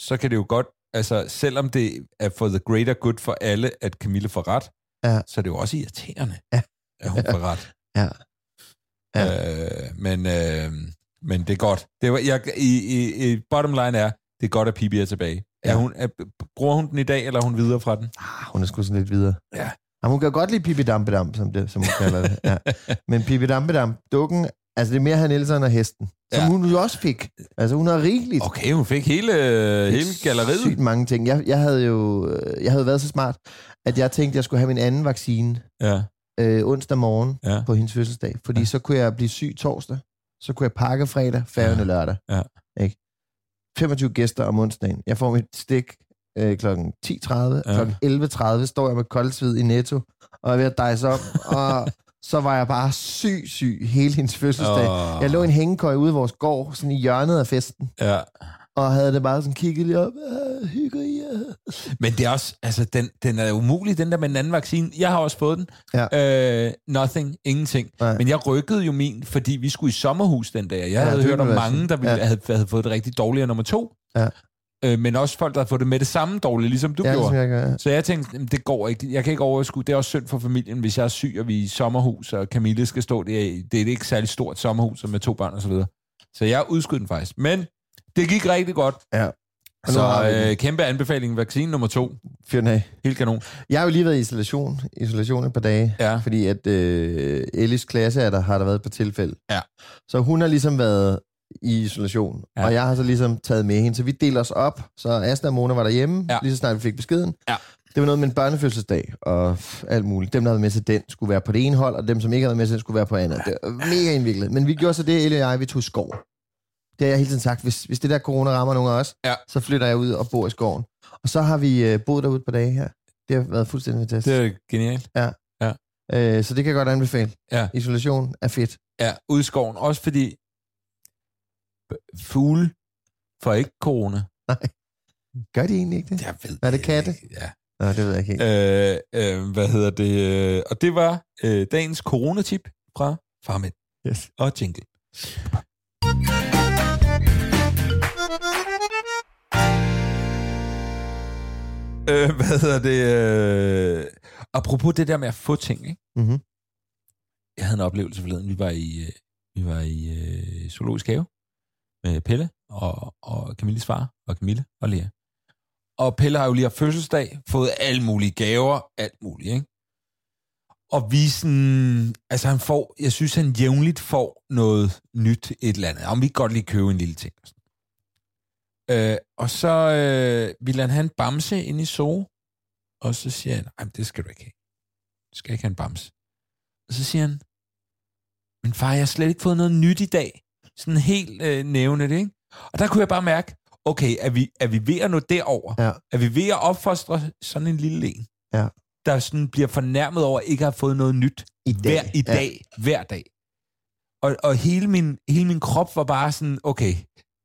Speaker 1: så kan det jo godt, altså selvom det er for the greater good for alle, at Camilla får ret,
Speaker 2: Ja.
Speaker 1: så er det jo også irriterende,
Speaker 2: Ja.
Speaker 1: at hun får ret.
Speaker 2: Ja.
Speaker 1: Øh, men, øh, men det er godt. Det var, jeg, i, i, i bottom line er, det er godt, at Pippi er tilbage. Ja. Er
Speaker 2: Ja.
Speaker 1: hun, er, bruger hun den i dag, eller er hun videre fra den?
Speaker 2: Ah, hun er sgu sådan lidt videre.
Speaker 1: Ja.
Speaker 2: Jamen, hun kan godt lide Pippi Dampedam, som, det, som hun kalder det. Ja. Men Pippi Dampedam, dukken, altså det er mere han Nielsen og hesten, som
Speaker 1: Ja.
Speaker 2: hun jo også fik. Altså hun har rigeligt.
Speaker 1: Okay, hun fik hele, hele galleriet.
Speaker 2: Sygt mange ting. Jeg, jeg havde jo øh, jeg havde været så smart, at jeg tænkte, at jeg skulle have min anden vaccine
Speaker 1: Ja,
Speaker 2: øh, onsdag morgen
Speaker 1: ja.
Speaker 2: på hendes fødselsdag. Fordi
Speaker 1: Ja.
Speaker 2: så kunne jeg blive syg torsdag. Så kunne jeg pakke fredag, færgen
Speaker 1: Ja.
Speaker 2: lørdag.
Speaker 1: Ja.
Speaker 2: Ikke? 25 gæster om onsdagen. Jeg får mit stik øh, kl. 10.30.
Speaker 1: Ja.
Speaker 2: Kl. 11.30 står jeg med koldsved i Netto og er ved at dejse op. og så var jeg bare syg, syg hele hendes fødselsdag.
Speaker 1: Åh.
Speaker 2: Jeg lå i en hængekøj ude i vores gård, sådan i hjørnet af festen,
Speaker 1: Ja.
Speaker 2: og havde det bare sådan kigget lige op. "Ah, Hygger I jer?"
Speaker 1: Men det er også, altså, den, den er umulig, den der med den anden vaccine. Jeg har også fået den.
Speaker 2: Ja.
Speaker 1: Øh, nothing, ingenting.
Speaker 2: Nej.
Speaker 1: Men jeg rykkede jo min, fordi vi skulle i sommerhus den dag. Jeg
Speaker 2: Ja,
Speaker 1: havde hørt om mange, der ville,
Speaker 2: Ja.
Speaker 1: havde, havde fået det rigtig dårligt af nummer to.
Speaker 2: Ja.
Speaker 1: Øh, men også folk, der havde fået det med det samme dårligt, ligesom du
Speaker 2: Ja,
Speaker 1: gjorde.
Speaker 2: jeg gør, ja.
Speaker 1: Så jeg tænkte, "Jamen, det går ikke. Jeg kan ikke overskue. Det er også synd for familien, hvis jeg er syg, og vi er i sommerhus, og Camille skal stå der. Det er et ikke særlig stort sommerhus med to børn og så videre. Så jeg udskød den faktisk. Men det gik rigtig godt.
Speaker 2: Ja. Har
Speaker 1: Så øh, kæmpe anbefaling. Vaccine nummer to.
Speaker 2: Fyr den af.
Speaker 1: Helt kanon.
Speaker 2: Jeg har jo lige været i isolation, isolation et par dage,
Speaker 1: Ja.
Speaker 2: fordi at øh, Ellis klasse er der, har der været på tilfælde.
Speaker 1: Ja.
Speaker 2: Så hun har ligesom været i isolation,
Speaker 1: Ja.
Speaker 2: ja. og jeg har så ligesom taget med hende. Så vi deler os op, så Asta og Mona var derhjemme,
Speaker 1: Ja.
Speaker 2: ja. lige så snart vi fik beskeden.
Speaker 1: Ja.
Speaker 2: Det var noget med en børnefødselsdag og alt muligt. Dem, der havde med til den, skulle være på det ene hold, og dem, som ikke havde med til den, skulle være på andet. Det var mega indviklet. Men vi gjorde så det, Elle og jeg, vi tog skov. Det har jeg hele tiden sagt. Hvis, hvis det der corona rammer nogen af os,
Speaker 1: Ja.
Speaker 2: så flytter jeg ud og bor i skoven. Og så har vi øh, boet derude på dage her. Det har været fuldstændig fantastisk.
Speaker 1: Det er genialt.
Speaker 2: Øh, så det kan jeg godt anbefale.
Speaker 1: Ja.
Speaker 2: Isolation er fedt.
Speaker 1: Ja, ude i skoven. Også fordi fugle får ikke corona.
Speaker 2: Gør de egentlig ikke det?
Speaker 1: Jeg ved
Speaker 2: Er det katte?
Speaker 1: ikke. Ja.
Speaker 2: Nå, det ved jeg ikke helt.
Speaker 1: Øh, øh, hvad hedder det? øh, Og det var øh, dagens coronatip fra Farmænd
Speaker 2: Yes.
Speaker 1: og Jingle. Øh, hvad hedder det? Øh, apropos det der med at få ting, ikke?
Speaker 2: Mm-hmm.
Speaker 1: jeg havde en oplevelse forleden. Vi var i, øh, vi var i øh, Zoologisk Have med Pelle og, og Camilles far og Camille og Lea. Og Pelle har jo lige haft fødselsdag, fået alle mulige gaver, alt muligt, ikke? Og vi sådan, altså han får, jeg synes han jævnligt får noget nyt et eller andet. Om vi kan godt lige købe en lille ting. og sådan. Øh, og så øh, ville han have en bamse ind i Zoo, og så siger han, nej, det skal du ikke have. Du skal ikke have en bamse. Og så siger han, men far, jeg har slet ikke fået noget nyt i dag. Sådan helt øh, nævne det, ikke? Og der kunne jeg bare mærke, okay, er vi, er vi ved at nå derover?
Speaker 2: Ja.
Speaker 1: Er vi ved at opfostre sådan en lille en?
Speaker 2: Ja.
Speaker 1: Der sådan bliver fornærmet over, at ikke har fået noget nyt
Speaker 2: I dag.
Speaker 1: hver, i dag, ja. hver dag. Og, og hele, min, hele min krop var bare sådan, okay,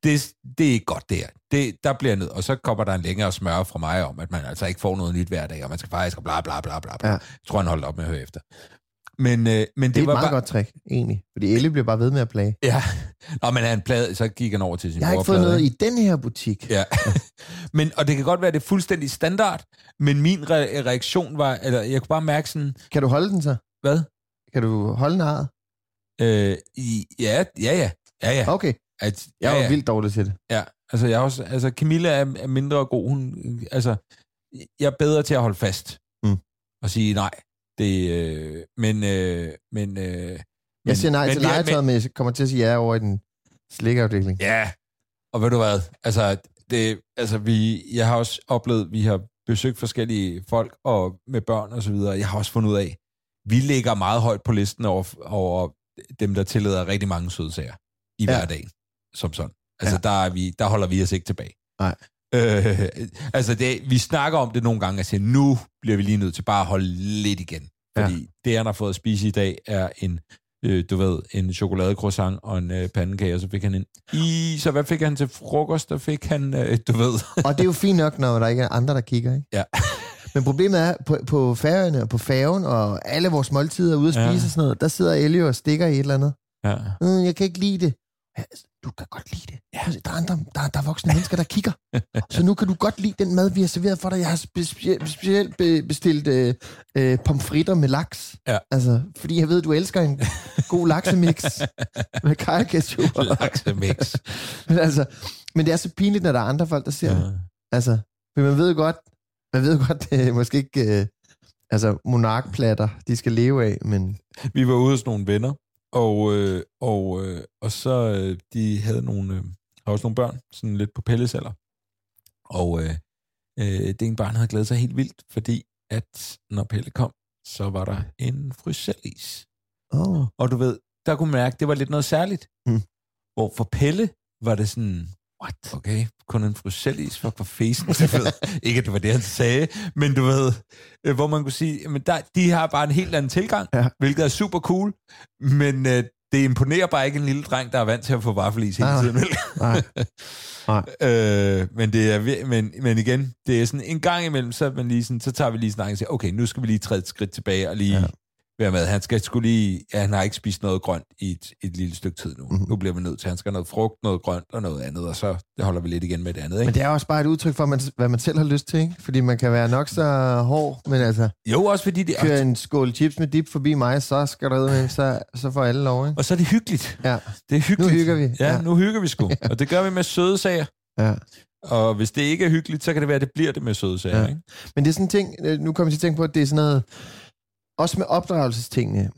Speaker 1: det, det er ikke godt det her. Det, der bliver nødt. Og så kommer der en længere smør fra mig om, at man altså ikke får noget nyt hver dag, og man skal faktisk og bla bla bla bla. bla.
Speaker 2: Ja.
Speaker 1: Jeg tror, han holdt op med at høre efter. Men, øh, men det,
Speaker 2: Det er et
Speaker 1: var
Speaker 2: meget
Speaker 1: bare...
Speaker 2: godt trick, egentlig. Fordi Elle bliver bare ved med at plage.
Speaker 1: Ja. Nå, men han plade, så gik han over til sin
Speaker 2: Jeg har ikke fået noget i den her butik.
Speaker 1: Ja. men, og det kan godt være, at det er fuldstændig standard, men min re- reaktion var, eller jeg kunne bare mærke sådan,
Speaker 2: Kan du holde den så?
Speaker 1: hvad?
Speaker 2: Kan du holde narret?
Speaker 1: Øh, i, ja, ja, ja. Ja, ja.
Speaker 2: Okay.
Speaker 1: At,
Speaker 2: Jeg
Speaker 1: ja,
Speaker 2: var
Speaker 1: ja.
Speaker 2: vildt dårlig til det.
Speaker 1: Ja, altså, jeg også, altså Camilla er, er mindre god. Hun, altså, jeg er bedre til at holde fast
Speaker 2: Mm.
Speaker 1: og sige nej. Det, øh, men, øh, men, øh,
Speaker 2: Jeg siger nej
Speaker 1: men
Speaker 2: til legetøjet, men jeg kommer til at sige ja over i den slikafdeling.
Speaker 1: Ja, og ved du hvad, altså, det, altså vi, jeg har også oplevet, vi har besøgt forskellige folk og med børn og så videre. Jeg har også fundet ud af, vi ligger meget højt på listen over, over dem, der tillader rigtig mange søde sager i
Speaker 2: Ja.
Speaker 1: hverdagen, som sådan. Altså,
Speaker 2: Ja.
Speaker 1: der, er vi, der holder vi os ikke tilbage.
Speaker 2: Nej.
Speaker 1: Øh, altså, det, vi snakker om det nogle gange, og siger, nu bliver vi lige nødt til bare at holde lidt igen. Fordi ja. det, han har fået at spise i dag, er en, øh, du ved, en chokoladecroissant og en øh, pandekage, og så fik han en is, og hvad fik han til frokost? Der fik han, øh, du ved...
Speaker 2: Og det er jo fint nok, når der ikke er andre, der kigger, ikke?
Speaker 1: Ja.
Speaker 2: Men problemet er, på, på færøerne og på færgen, og alle vores måltider er ude at spise
Speaker 1: Ja.
Speaker 2: og sådan noget, der sidder Ellie og stikker i et eller andet.
Speaker 1: ja.
Speaker 2: Mm, jeg kan ikke lide det. Ja, du kan godt lide det. Ja. Der, er andre, der, der er voksne mennesker, der kigger. Så nu kan du godt lide den mad, vi har serveret for dig. Jeg har spe- specielt be- bestilt øh, øh, pomfritter med laks.
Speaker 1: Ja.
Speaker 2: Altså, fordi jeg ved, du elsker en god laksemix med kajketchup.
Speaker 1: Laksemix.
Speaker 2: men, altså, men det er så pinligt, når der er andre folk, der ser ja. det. Altså, for man ved godt, man ved godt, det er måske ikke øh, altså, monarkplatter, de skal leve af, men
Speaker 1: Vi var ude hos nogle venner, og, øh, og, øh, og så øh, de havde nogle, øh, har også nogle børn, sådan lidt på pellesalder. Og øh, øh, det ene barn havde glædet sig helt vildt, fordi at når Pelle kom, så var der en frysellis.
Speaker 2: oh,
Speaker 1: Og du ved, der kunne mærke, det var lidt noget særligt.
Speaker 2: Mm.
Speaker 1: Hvor for Pelle var det sådan, what? Okay, kun en frysellis, fuck for fesen. Du ved, ikke at det var det, han sagde, men du ved, øh, hvor man kunne sige, men der, de har bare en helt anden tilgang,
Speaker 2: Ja.
Speaker 1: hvilket er super cool, men øh, det imponerer bare ikke en lille dreng, der er vant til at få vaffelis hele
Speaker 2: Nej.
Speaker 1: tiden. vel?
Speaker 2: nej. nej.
Speaker 1: Øh, men det er men, men igen, det er sådan en gang imellem, så, man lige sådan, så tager vi lige snakken og siger, okay, nu skal vi lige træde et skridt tilbage og lige
Speaker 2: Ja.
Speaker 1: Være med. Han skal skulle lige, ja, han har ikke spist noget grønt i et, et lille stykke tid nu.
Speaker 2: Mhm.
Speaker 1: Mm-hmm. Nu bliver vi nødt til, han skal have noget frugt, noget grønt og noget andet, og så det holder vi lidt igen med det andet. Ikke?
Speaker 2: Men det er også bare et udtryk for, man, hvad man selv har lyst til, ikke? Fordi man kan være nok så hård, men altså,
Speaker 1: jo, også fordi det
Speaker 2: kører
Speaker 1: er...
Speaker 2: en skål chips med dip forbi mig, så skal der med, så, så får alle lov, ikke?
Speaker 1: Og så er det hyggeligt.
Speaker 2: Ja,
Speaker 1: Det er hyggeligt.
Speaker 2: Nu hygger vi.
Speaker 1: Ja,
Speaker 2: Ja.
Speaker 1: nu hygger vi sgu. Og det gør vi med søde sager.
Speaker 2: ja.
Speaker 1: Og hvis det ikke er hyggeligt, så kan det være, at det bliver det med søde sager.
Speaker 2: Ja.
Speaker 1: Ja. Ikke?
Speaker 2: Men det er sådan en ting, øh, nu kommer jeg til at tænke på, at det er sådan noget, også med opdragelsestingene,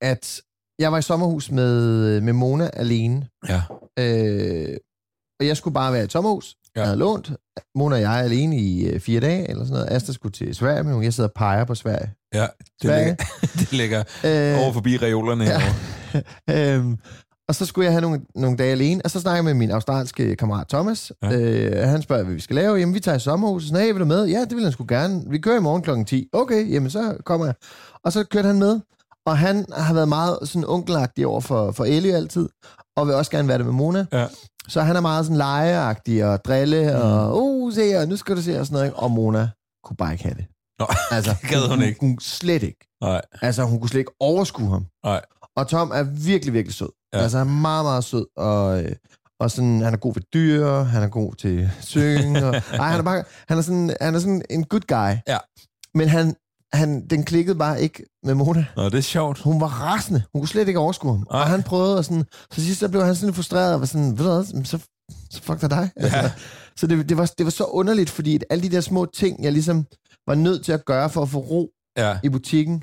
Speaker 2: at jeg var i sommerhus med, med Mona alene,
Speaker 1: Ja.
Speaker 2: øh, og jeg skulle bare være i et sommerhus,
Speaker 1: Ja.
Speaker 2: jeg havde lånt. Mona og jeg er alene i øh, fire dage, eller sådan noget. Asta skulle til Sverige, men jeg sidder og peger på Sverige.
Speaker 1: ja det,
Speaker 2: Sverige.
Speaker 1: ligger, det ligger
Speaker 2: Øh,
Speaker 1: over forbi reolerne
Speaker 2: ja.
Speaker 1: herovre.
Speaker 2: øhm, og så skulle jeg have nogle, nogle dage alene, og så snakker jeg med min australske kammerat Thomas.
Speaker 1: Ja.
Speaker 2: Øh, han spørger, hvad vi skal lave. Jamen, vi tager i sommerhuset. Hey, vil du med? Ja, det vil han sgu gerne. Vi kører i morgen klokken 10. Okay, jamen så kommer jeg. Og så kørte han med, og han har været meget sådan onkelagtig over for, for Ellie altid, og vil også gerne være det med Mona.
Speaker 1: Ja.
Speaker 2: Så han er meget sådan legeagtig og drille, mm. og uh, se her, nu skal du se, og sådan noget. ikke? Og Mona kunne bare ikke have det.
Speaker 1: Nå,
Speaker 2: Altså,
Speaker 1: det gad hun ikke.
Speaker 2: Hun, hun slet ikke.
Speaker 1: Nej,
Speaker 2: Altså, hun kunne slet ikke overskue ham.
Speaker 1: nej.
Speaker 2: Og Tom er virkelig, virkelig sød.
Speaker 1: Ja.
Speaker 2: Ja. Altså, han er meget, meget sød, og, øh, og sådan, han er god ved dyr, han er god til synge, og, ej, han er bare, han er sådan, han er sådan en good guy.
Speaker 1: Ja.
Speaker 2: Men han, han, den klikkede bare ikke med Mona.
Speaker 1: Nå, det er sjovt.
Speaker 2: Hun var rasende. Hun kunne slet ikke overskue ham.
Speaker 1: Nej.
Speaker 2: Og han prøvede, og sådan, så sidst så blev han sådan frustreret, og var sådan, ved du hvad, så, så fuck dig dig. Altså, så det, det, var, det var så underligt, fordi at alle de der små ting, jeg ligesom var nødt til at gøre for at få ro
Speaker 1: Ja.
Speaker 2: i butikken,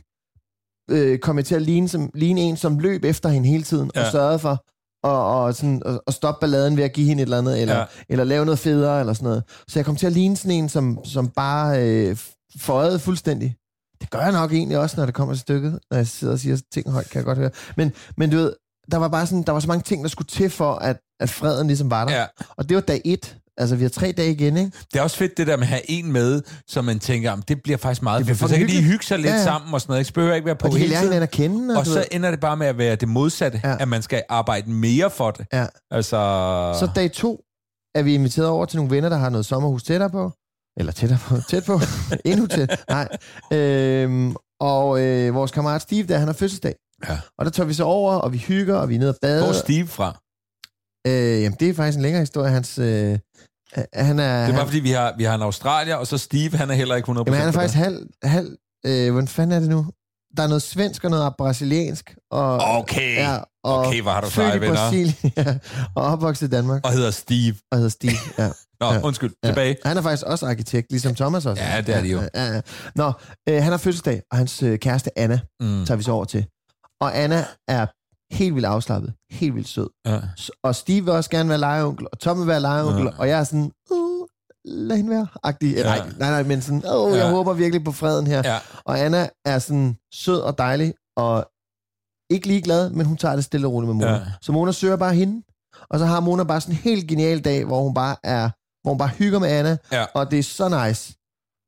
Speaker 2: øh, kom jeg til at ligne, som, ligne en, som løb efter hende hele tiden, ja. Og sørgede for og, og sådan, at, at stoppe balladen ved at give hende et eller andet, eller, ja. Eller lave noget federe, eller sådan noget. Så jeg kom til at ligne sådan en, som, som bare øh, føjede fuldstændig. Det gør jeg nok egentlig også, når det kommer til stykket, når jeg sidder og siger ting højt, kan jeg godt høre. Men, men du ved, der var bare sådan, der var så mange ting, der skulle til for, at, at freden ligesom var der.
Speaker 1: ja.
Speaker 2: Og det var dag et. Altså, vi har tre dage igen, ikke?
Speaker 1: Det er også fedt, det der med at have en med, som man tænker, "Jamen, det bliver faktisk meget fedt. For så kan de hygge sig lidt
Speaker 2: Ja,
Speaker 1: ja, sammen og sådan noget. Ikke? Så behøver ikke være på
Speaker 2: Og
Speaker 1: hele tiden.
Speaker 2: at kende.
Speaker 1: Og
Speaker 2: du
Speaker 1: så
Speaker 2: ved.
Speaker 1: ender det bare med at være det modsatte,
Speaker 2: ja.
Speaker 1: at man skal arbejde mere for det.
Speaker 2: Ja.
Speaker 1: Altså...
Speaker 2: Så dag to er vi inviteret over til nogle venner, der har noget sommerhus tættere på. Eller tættere på. Tæt på. Endnu tæt. Nej. Øhm, og øh, vores kammerat Steve, der han har fødselsdag.
Speaker 1: Ja.
Speaker 2: Og der tager vi så over, og vi hygger, og vi er nede og bade.
Speaker 1: Hvor er Steve fra?
Speaker 2: Øh, jamen, det er faktisk en længere historie. Hans, øh, han er,
Speaker 1: Det er
Speaker 2: han,
Speaker 1: bare fordi, vi har, vi har en Australier, og så Steve, han er heller ikke 100%
Speaker 2: jamen, han er faktisk
Speaker 1: det.
Speaker 2: halv... halv øh, hvordan fanden er det nu? Der er noget svensk og noget brasiliansk. Og,
Speaker 1: Okay.
Speaker 2: Ja, og
Speaker 1: Okay, hvor har du
Speaker 2: født i
Speaker 1: venner.
Speaker 2: Brasilien, ja, og opvokset i Danmark,
Speaker 1: Og hedder Steve.
Speaker 2: og hedder Steve. Ja.
Speaker 1: Nå,
Speaker 2: Ja.
Speaker 1: undskyld.
Speaker 2: Ja.
Speaker 1: Tilbage.
Speaker 2: Han er faktisk også arkitekt, ligesom Thomas også.
Speaker 1: Ja, det er de jo.
Speaker 2: Ja, ja, ja. Nå, øh, han har fødselsdag, og hans øh, kæreste Anna
Speaker 1: Mm.
Speaker 2: tager vi så over til. Og Anna er helt vildt afslappet, helt vildt sød.
Speaker 1: Ja.
Speaker 2: Og Steve vil også gerne være legeonkel, og Tom vil være legeonkel,
Speaker 1: Ja.
Speaker 2: og jeg er sådan, uh, lad hende være, agtig. Ja. Nej, nej, nej, men sådan, oh, jeg
Speaker 1: Ja.
Speaker 2: håber virkelig på freden her.
Speaker 1: Ja.
Speaker 2: Og Anna er sådan sød og dejlig, og ikke ligeglad, men hun tager det stille og roligt med Mona.
Speaker 1: Ja.
Speaker 2: Så Mona søger bare hende, og så har Mona bare sådan en helt genial dag, hvor hun bare er, hvor hun bare hygger med Anna,
Speaker 1: Ja.
Speaker 2: og det er så nice.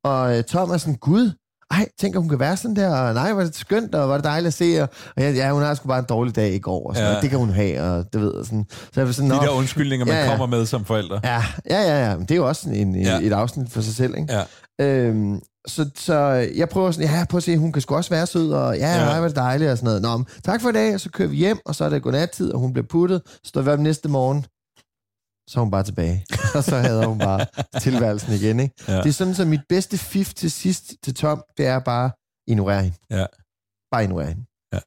Speaker 2: Og øh, Tom er sådan, gud, ej, tænk, hun kan være sådan der, og nej, var det skønt, og var det dejligt at se, og, og ja, ja, hun har sgu bare en dårlig dag i går, og sådan,
Speaker 1: Ja.
Speaker 2: ja. det kan hun have, og det ved jeg sådan. Så jeg sådan,
Speaker 1: De der undskyldninger, man
Speaker 2: Ja, ja.
Speaker 1: kommer med som forældre.
Speaker 2: Ja, ja, ja, ja, men det er jo også en,
Speaker 1: Ja.
Speaker 2: et afsnit for sig selv, ikke?
Speaker 1: Ja.
Speaker 2: Øhm, så, så jeg prøver sådan, ja, prøv at se, hun kan sgu også være sød, og ja,
Speaker 1: Ja.
Speaker 2: ja. var det dejligt, og sådan noget. Nå, men, tak for i dag, og så kører vi hjem, og så er det godnattid, og hun bliver puttet, så står vi op næste morgen, så er hun bare tilbage. og så hader hun bare tilværelsen igen, ikke?
Speaker 1: Ja.
Speaker 2: Det er sådan, så mit bedste fif til sidst til Tom, det er bare ignorere hende.
Speaker 1: Ja.
Speaker 2: Bare ignorere hende.
Speaker 1: Ja.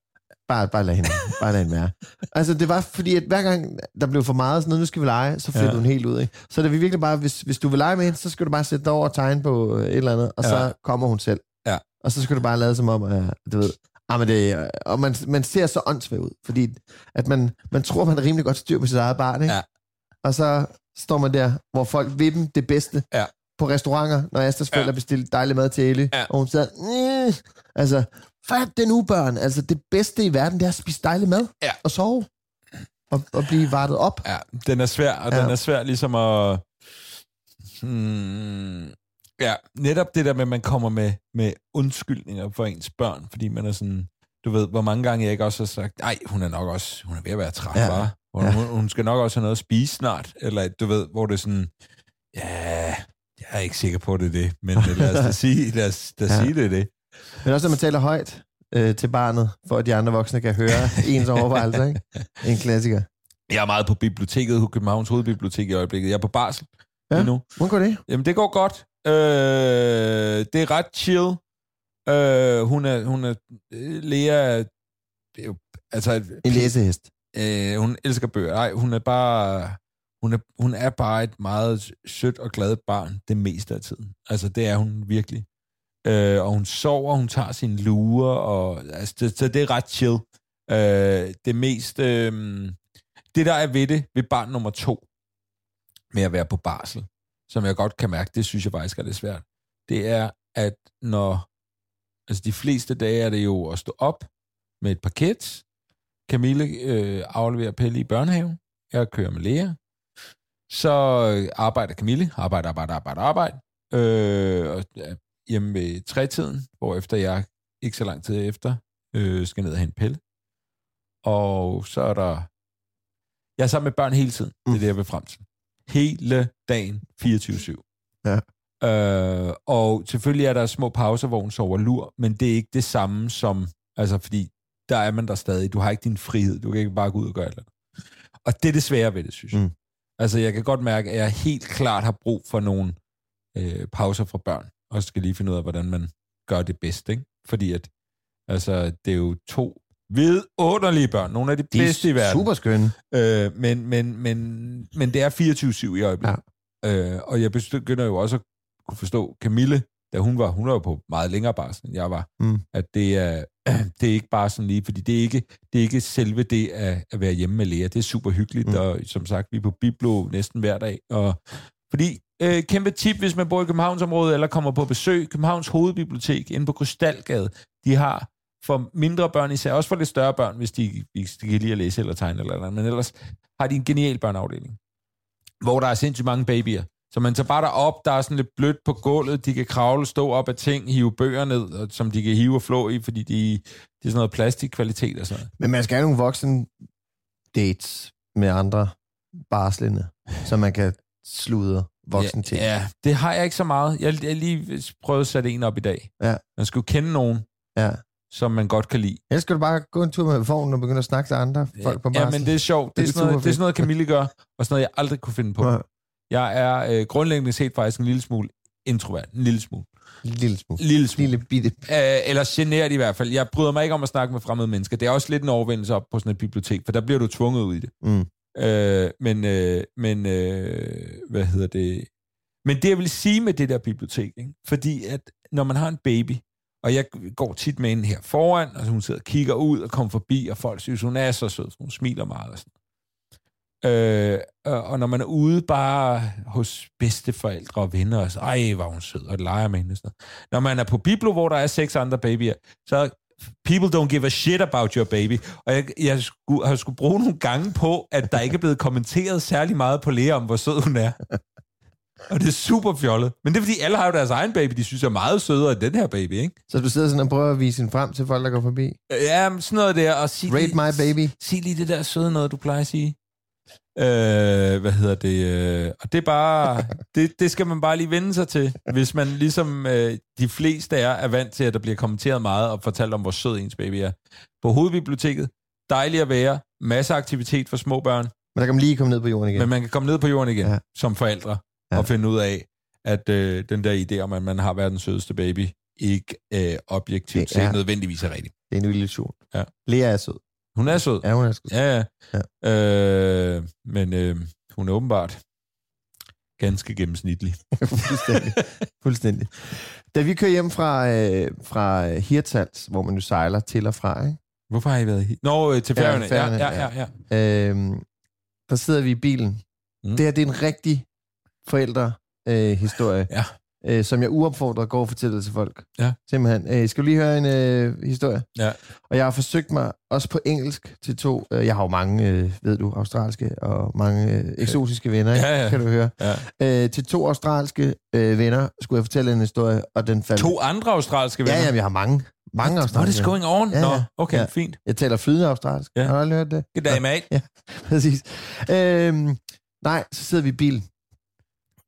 Speaker 2: Bare, bare lad hende, bare lad hende være. Altså, det var fordi, at hver gang der blev for meget sådan noget, nu skal vi lege, så flippede
Speaker 1: Ja.
Speaker 2: hun helt ud, ikke? Så det er virkelig bare, hvis, hvis du vil lege med hende, så skal du bare sætte dig over og tegne på øh, et eller andet, og
Speaker 1: Ja.
Speaker 2: så kommer hun selv.
Speaker 1: Ja.
Speaker 2: Og så skal du bare lade som om, at du ved, ah, men det, og man, man ser så åndssvagt ud, fordi at man, man tror, man er rimelig godt styr på sit eget barn, ikke?
Speaker 1: Ja.
Speaker 2: Og så står man der, hvor folk vil dem det bedste
Speaker 1: Ja.
Speaker 2: på restauranter, når Asters forældre
Speaker 1: Ja.
Speaker 2: bestiller dejlig mad til Ellie,
Speaker 1: Ja.
Speaker 2: og hun siger, "Næh." altså, fat det nu, børn. Altså, det bedste i verden, det er at spise dejlig mad
Speaker 1: Ja.
Speaker 2: og sove. Og, og blive vartet op.
Speaker 1: Ja, den er svær, og
Speaker 2: Ja.
Speaker 1: den er svær ligesom at... Hmm, ja, netop det der med, at man kommer med, med undskyldninger for ens børn, fordi man er sådan... Du ved, hvor mange gange jeg ikke også har sagt, nej, hun er nok også, hun er ved at være træt,
Speaker 2: Ja.
Speaker 1: ja. Hun,
Speaker 2: Ja.
Speaker 1: hun, hun skal nok også have noget at spise snart, eller du ved, hvor det er sådan, ja, jeg er ikke sikker på, at det er det, men lad os da sige, lad os da
Speaker 2: Ja.
Speaker 1: sige, det er det.
Speaker 2: Men også, når man taler højt øh, til barnet, for at de andre voksne kan høre ens overvejelser, ikke? En klassiker.
Speaker 1: Jeg er meget på biblioteket, Københavns Hovedbibliotek i øjeblikket. Jeg er på barsel
Speaker 2: Ja.
Speaker 1: ja. lige nu.
Speaker 2: Hvordan går det?
Speaker 1: Jamen, det går godt. Øh, det er ret chill. Øh, hun er, hun er, øh, er, er jo, altså,
Speaker 2: En læsehest
Speaker 1: øh, hun elsker bøger. Nej, hun er bare, hun er, hun er bare et meget sødt og glad barn det meste af tiden. Altså, det er hun virkelig. Øh, og hun sover, hun tager sin lure, og altså, det, så det er ret chill. Øh, det mest, øh, det der er ved det, ved barn nummer to, med at være på barsel, som jeg godt kan mærke, det synes jeg faktisk er lidt svært, det er, at når, altså de fleste dage er det jo at stå op med et paket, Camille øh, afleverer Pelle i børnehaven, jeg kører med Lea, så arbejder Camille, arbejder, arbejder, arbejder, arbejder, øh, og er hjemme ved trætiden, hvor efter jeg ikke så lang tid efter øh, skal ned og hente Pelle. Og så er der... Jeg er sammen med børn hele tiden. Det er det, jeg vil frem til. Hele dagen, 24-7.
Speaker 2: Ja.
Speaker 1: Øh, og selvfølgelig er der små pauser, hvor hun sover lur, men det er ikke det samme som... Altså, fordi der er man der stadig. Du har ikke din frihed. Du kan ikke bare gå ud og gøre det. Og det er det svære ved det, synes jeg.
Speaker 2: Mm.
Speaker 1: Altså, jeg kan godt mærke, at jeg helt klart har brug for nogle øh, pauser fra børn, og skal lige finde ud af, hvordan man gør det bedst, ikke? Fordi at, altså, det er jo to vidunderlige børn. Nogle af de,
Speaker 2: De
Speaker 1: bedste i
Speaker 2: er
Speaker 1: verden.
Speaker 2: super skønne.
Speaker 1: Øh, men, men, men, men det er 24-7 i øjeblikket. Ja. Øh, og jeg begynder jo også at kunne forstå Camille, da hun var, hun var jo på meget længere barsel, end jeg var,
Speaker 2: Mm.
Speaker 1: at det er, det er ikke bare sådan lige, fordi det er ikke, det er ikke selve det at, at være hjemme med læger. Det er super hyggeligt,
Speaker 2: Mm.
Speaker 1: og som sagt, vi er på Biblo næsten hver dag. Og, fordi, øh, kæmpe tip, hvis man bor i Københavnsområdet, eller kommer på besøg, Københavns Hovedbibliotek, inde på Krystalgade, de har for mindre børn især, også for lidt større børn, hvis de, hvis de kan lide at læse eller tegne eller noget, men ellers har de en genial børneafdeling, hvor der er sindssygt mange babyer. Så man tager bare derop, der er sådan lidt blødt på gulvet, de kan kravle, stå op af ting, hive bøger ned, og- som de kan hive og flå i, fordi de, det er sådan noget plastikkvalitet og sådan noget.
Speaker 2: Men man skal have nogle voksen dates med andre barslende, så man kan sludre voksen
Speaker 1: ja,
Speaker 2: ting.
Speaker 1: Ja, det har jeg ikke så meget. Jeg, har lige prøvet at sætte en op i dag.
Speaker 2: Ja.
Speaker 1: Man skal jo kende nogen,
Speaker 2: ja.
Speaker 1: som man godt kan lide.
Speaker 2: Ellers skal du bare gå en tur med vognen og begynde at snakke til andre folk på barsel.
Speaker 1: Ja, men det er sjovt. Det,
Speaker 2: Det
Speaker 1: er, sådan noget, det er sådan noget, Camille gør, og sådan noget, jeg aldrig kunne finde på.
Speaker 2: Ja.
Speaker 1: Jeg er øh, grundlæggende set faktisk en lille smule introvert. En lille smule.
Speaker 2: Lille smule.
Speaker 1: Lille smule.
Speaker 2: Lille bitte.
Speaker 1: Øh, eller generet i hvert fald. Jeg bryder mig ikke om at snakke med fremmede mennesker. Det er også lidt en overvindelse op på sådan et bibliotek, for der bliver du tvunget ud i det.
Speaker 2: Mm.
Speaker 1: Øh, men, øh, men øh, hvad hedder det? Men det, jeg vil sige med det der bibliotek, ikke? fordi at når man har en baby, og jeg går tit med hende her foran, og hun sidder og kigger ud og kommer forbi, og folk synes, hun er så sød, hun smiler meget og sådan. Øh, og, når man er ude bare hos bedsteforældre og venner, og så, ej, var hun sød, og leger med hende og sådan noget. Når man er på Biblo, hvor der er seks andre babyer, så people don't give a shit about your baby. Og jeg, jeg skulle, har skulle bruge nogle gange på, at der ikke er blevet kommenteret særlig meget på Lea om, hvor sød hun er. Og det er super fjollet. Men det er, fordi alle har jo deres egen baby, de synes er meget sødere end den her baby, ikke?
Speaker 2: Så du sidder sådan og prøver at vise hende frem til folk, der går forbi.
Speaker 1: Ja, sådan noget der. Og sig
Speaker 2: Rate
Speaker 1: lige,
Speaker 2: my baby.
Speaker 1: Sig lige det der søde noget, du plejer at sige. Øh, hvad hedder det? Øh, og det er bare, det, det skal man bare lige vende sig til, hvis man ligesom øh, de fleste er, er vant til, at der bliver kommenteret meget og fortalt om, hvor sød ens baby er. På hovedbiblioteket, dejligt at være, masser af aktivitet for små børn,
Speaker 2: Men der kan man lige komme ned på jorden igen.
Speaker 1: men man kan komme ned på jorden igen
Speaker 2: Ja.
Speaker 1: som forældre
Speaker 2: Ja.
Speaker 1: og finde ud af, at øh, den der idé om, at man har verdens sødeste baby, ikke øh, objektivt set nødvendigvis er rigtigt.
Speaker 2: Det er en illusion.
Speaker 1: Ja.
Speaker 2: Lea er sød.
Speaker 1: Hun er sød.
Speaker 2: Ja, hun er sød.
Speaker 1: Ja, ja. ja. Øh, men øh, hun er åbenbart ganske gennemsnitlig.
Speaker 2: Fuldstændig. Fuldstændig. Da vi kører hjem fra, øh, fra Hirtals, hvor man jo sejler til og fra, ikke?
Speaker 1: Hvorfor har I været her? Nå, øh, til
Speaker 2: Ja,
Speaker 1: færgerne. Ja, ja, ja, ja.
Speaker 2: Øhm, der sidder vi i bilen. Mm. Det her, det er en rigtig forældre-historie, øh, historie,
Speaker 1: Ja.
Speaker 2: Øh, som jeg uopfordret går og fortæller til folk.
Speaker 1: Ja.
Speaker 2: Simpelthen. Øh, skal du lige høre en øh, historie?
Speaker 1: Ja.
Speaker 2: Og jeg har forsøgt mig også på engelsk til to. Øh, jeg har jo mange, øh, ved du, australske og mange øh, eksotiske venner, ikke?
Speaker 1: Ja, ja.
Speaker 2: kan du høre.
Speaker 1: ja.
Speaker 2: Øh, til to australske øh, venner skulle jeg fortælle en historie, og den faldt...
Speaker 1: To andre australske venner?
Speaker 2: Ja, jamen, jeg har mange. Mange
Speaker 1: What
Speaker 2: australske
Speaker 1: is going on?
Speaker 2: Ja,
Speaker 1: Nå, okay,
Speaker 2: Ja.
Speaker 1: fint.
Speaker 2: Jeg taler flydende australsk.
Speaker 1: Ja.
Speaker 2: Har du hørt det?
Speaker 1: Good day, mate.
Speaker 2: Ja, præcis. Øhm, nej, så sidder vi i bil.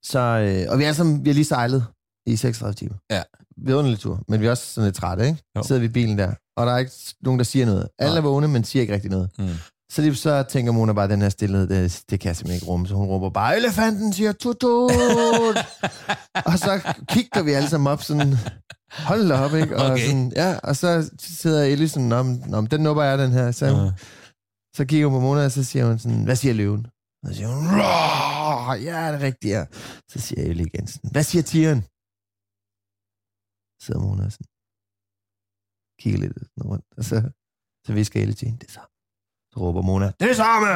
Speaker 2: Så, øh, og vi er, som, vi har lige sejlet i 36 timer.
Speaker 1: Ja.
Speaker 2: Vidunderlig tur, men vi er også sådan lidt trætte, ikke?
Speaker 1: Jo.
Speaker 2: Sidder vi i bilen der, og der er ikke nogen, der siger noget. Alle
Speaker 1: Nej.
Speaker 2: er vågne, men siger ikke rigtig noget.
Speaker 1: Mm.
Speaker 2: Så, lige, så tænker Mona bare, den her stillhed, det, det kan simpelthen ikke rumme. Så hun råber bare, elefanten siger tut Og så kigger vi alle sammen op sådan, hold da op, ikke? Og,
Speaker 1: Okay.
Speaker 2: sådan, ja, og så sidder Ellie sådan, om, om den nupper jeg den her. Så,
Speaker 1: Ja.
Speaker 2: så kigger hun på Mona, og så siger hun sådan, hvad siger løven? Og så siger hun, ja, det er rigtigt, ja. Så siger Ellie igen hvad siger tieren? Så sidder Mona sådan, kigger lidt rundt, og så, så visker Ellie til hende, det er samme. Så råber Mona, det er samme!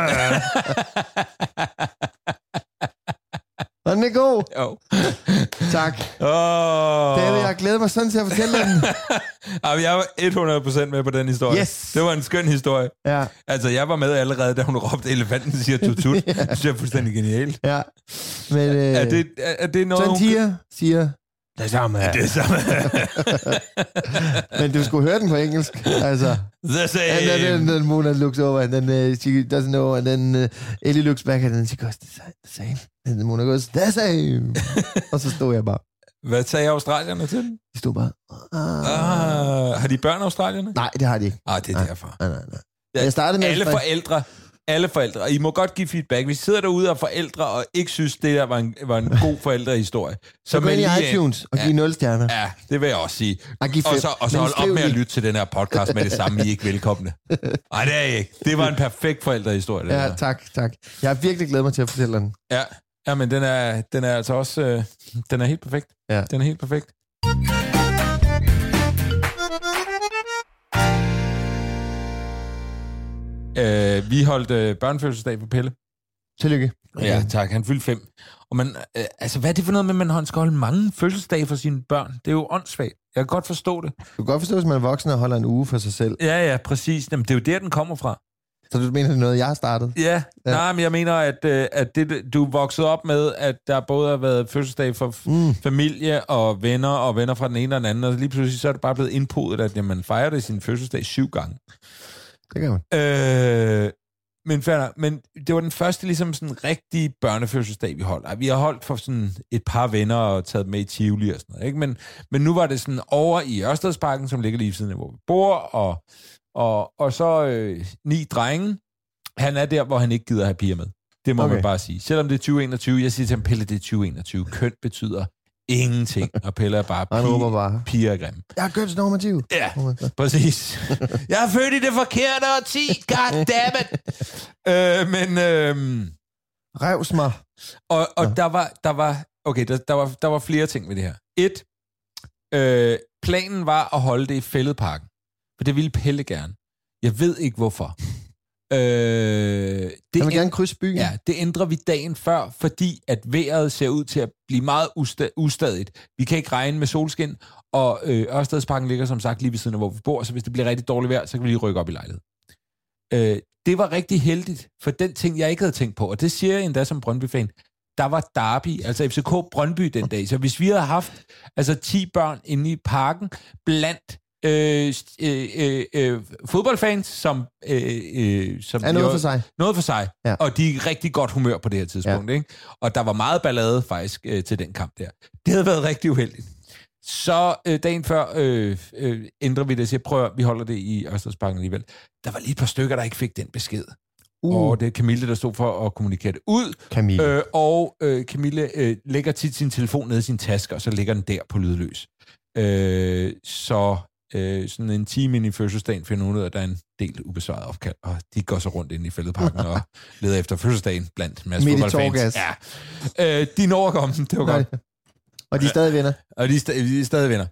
Speaker 2: Og den er god.
Speaker 1: jo.
Speaker 2: Tak.
Speaker 1: Oh.
Speaker 2: David, jeg glæder mig sådan til at fortælle den.
Speaker 1: Jamen, jeg var 100% med på den historie.
Speaker 2: Yes.
Speaker 1: Det var en skøn historie.
Speaker 2: Ja,
Speaker 1: Altså, jeg var med allerede, da hun råbte, elefanten siger tutut. Det synes jeg er fuldstændig genialt.
Speaker 2: ja. Men øh,
Speaker 1: Er det, er, er det noget, hun...
Speaker 2: tiger siger, det samme.
Speaker 1: Det er samme.
Speaker 2: Men du skulle høre den på engelsk. Altså,
Speaker 1: The same.
Speaker 2: and then, then, then Mona looks over, and then uh, she doesn't know, and then uh, Ellie looks back, and then she goes, the same. And then Mona goes, the same. og så stod jeg bare.
Speaker 1: Hvad sagde australierne til den?
Speaker 2: De stod bare, ah.
Speaker 1: Ah, har de børn, australierne?
Speaker 2: Nej, det har de ikke.
Speaker 1: Ah, det er
Speaker 2: Nej.
Speaker 1: derfor.
Speaker 2: Nej, nej, nej. Jeg startede med
Speaker 1: Alle forældre Alle forældre. Og I må godt give feedback. Hvis I sidder derude og forældre, og ikke synes, det der var en, var en god forældrehistorie,
Speaker 2: Så gå ind i iTunes og
Speaker 1: Ja.
Speaker 2: giv 0 stjerner.
Speaker 1: Ja, det vil jeg også sige.
Speaker 2: Og.
Speaker 1: Og så, og så hold op med at lytte til den her podcast med det samme. I er ikke velkomne. Nej, det er I ikke. Det var en perfekt forældrehistorie.
Speaker 2: Ja,
Speaker 1: her.
Speaker 2: tak, tak. Jeg har virkelig glædet mig til at fortælle den.
Speaker 1: Ja, ja men den er, den er altså også... Øh, den er helt perfekt.
Speaker 2: Ja.
Speaker 1: Den er helt perfekt. Øh, vi holdt øh, børnefødselsdag for Pelle.
Speaker 2: Tillykke.
Speaker 1: Ja, tak. Han fyldte fem. Og man, øh, altså, hvad er det for noget med, at man skal holde mange fødselsdage for sine børn? Det er jo åndssvagt. Jeg kan godt forstå det.
Speaker 2: Du kan godt forstå, hvis man er voksen og holder en uge for sig selv.
Speaker 1: Ja, ja, præcis. Jamen, det er jo der, den kommer fra.
Speaker 2: Så du mener, det er noget, jeg har startet?
Speaker 1: Ja,
Speaker 2: Ja.
Speaker 1: nej, men jeg mener, at, øh, at det, du er vokset op med, at der både har været fødselsdag for
Speaker 2: Mm.
Speaker 1: familie og venner, og venner fra den ene og den anden, og lige pludselig så er det bare blevet indpodet, at jamen, man fejrer det sin fødselsdag syv gange.
Speaker 2: Det kan man.
Speaker 1: Øh, men, nok. men det var den første ligesom sådan rigtige børnefødselsdag, vi holdt. Vi har holdt for sådan et par venner og taget med i Tivoli og sådan noget. Ikke? Men, men nu var det sådan over i Ørstedsparken, som ligger lige ved siden af, hvor vi bor, og, og, og så øh, ni drenge. Han er der, hvor han ikke gider have piger med. Det må
Speaker 2: Okay.
Speaker 1: man bare sige. Selvom det er 2021, jeg siger til ham, Pelle, det er 2021. Køn betyder ingenting, og Pelle er bare
Speaker 2: Og han
Speaker 1: pige,
Speaker 2: bare,
Speaker 1: piger er grimme.
Speaker 2: jeg er kønsnormativ.
Speaker 1: Ja. Præcis. Jeg er født i det forkerte årti. Damn it. øh, men, øh,
Speaker 2: Revs mig.
Speaker 1: og, og
Speaker 2: Ja.
Speaker 1: der var, der var, okay, der, der, var, der var flere ting ved det her. Et, øh, planen var at holde det i fældeparken. For det ville Pelle gerne. Jeg ved ikke hvorfor. Øh, det
Speaker 2: Jeg vil gerne krydse byen.
Speaker 1: Ja, det ændrer vi dagen før, fordi at vejret ser ud til at blive meget usta- ustadigt. Vi kan ikke regne med solskin, og øh, Ørstedsparken ligger som sagt lige ved siden af, hvor vi bor, så hvis det bliver rigtig dårligt vejr, så kan vi lige rykke op i lejlighed. Øh, det var rigtig heldigt, for den ting, jeg ikke havde tænkt på, og det siger jeg endda som Brøndby-fan, der var Derby, altså FCK Brøndby den dag. Så hvis vi havde haft altså 10 børn inde i parken blandt øh, øh, øh, øh, fodboldfans, som, øh, øh, som
Speaker 2: Er noget
Speaker 1: jo-
Speaker 2: for sig.
Speaker 1: noget for sig,
Speaker 2: Ja.
Speaker 1: og de er rigtig godt humør på det her tidspunkt. Ja. Ikke? Og der var meget ballade faktisk øh, til den kamp der. Det havde været rigtig uheldigt. Så øh, dagen før øh, øh, ændrer vi det og siger, prøv vi holder det i Ørstedsparken alligevel. Der var lige et par stykker, der ikke fik den besked.
Speaker 2: Uh.
Speaker 1: Og det er Camille, der stod for at kommunikere det ud.
Speaker 2: Camille.
Speaker 1: Øh, og øh, Camille øh, lægger tit sin telefon nede i sin taske, og så ligger den der på lydløs. Øh, så øh, sådan en time ind i fødselsdagen finder hun ud af, at der er en del ubesvaret opkald, og de går så rundt ind i fældeparken og leder efter fødselsdagen blandt en masse
Speaker 2: Midt i
Speaker 1: fodboldfans. Ja. Øh, de når at komme, det var godt.
Speaker 2: Og de er stadig venner.
Speaker 1: Og de er, sta- de er stadig venner.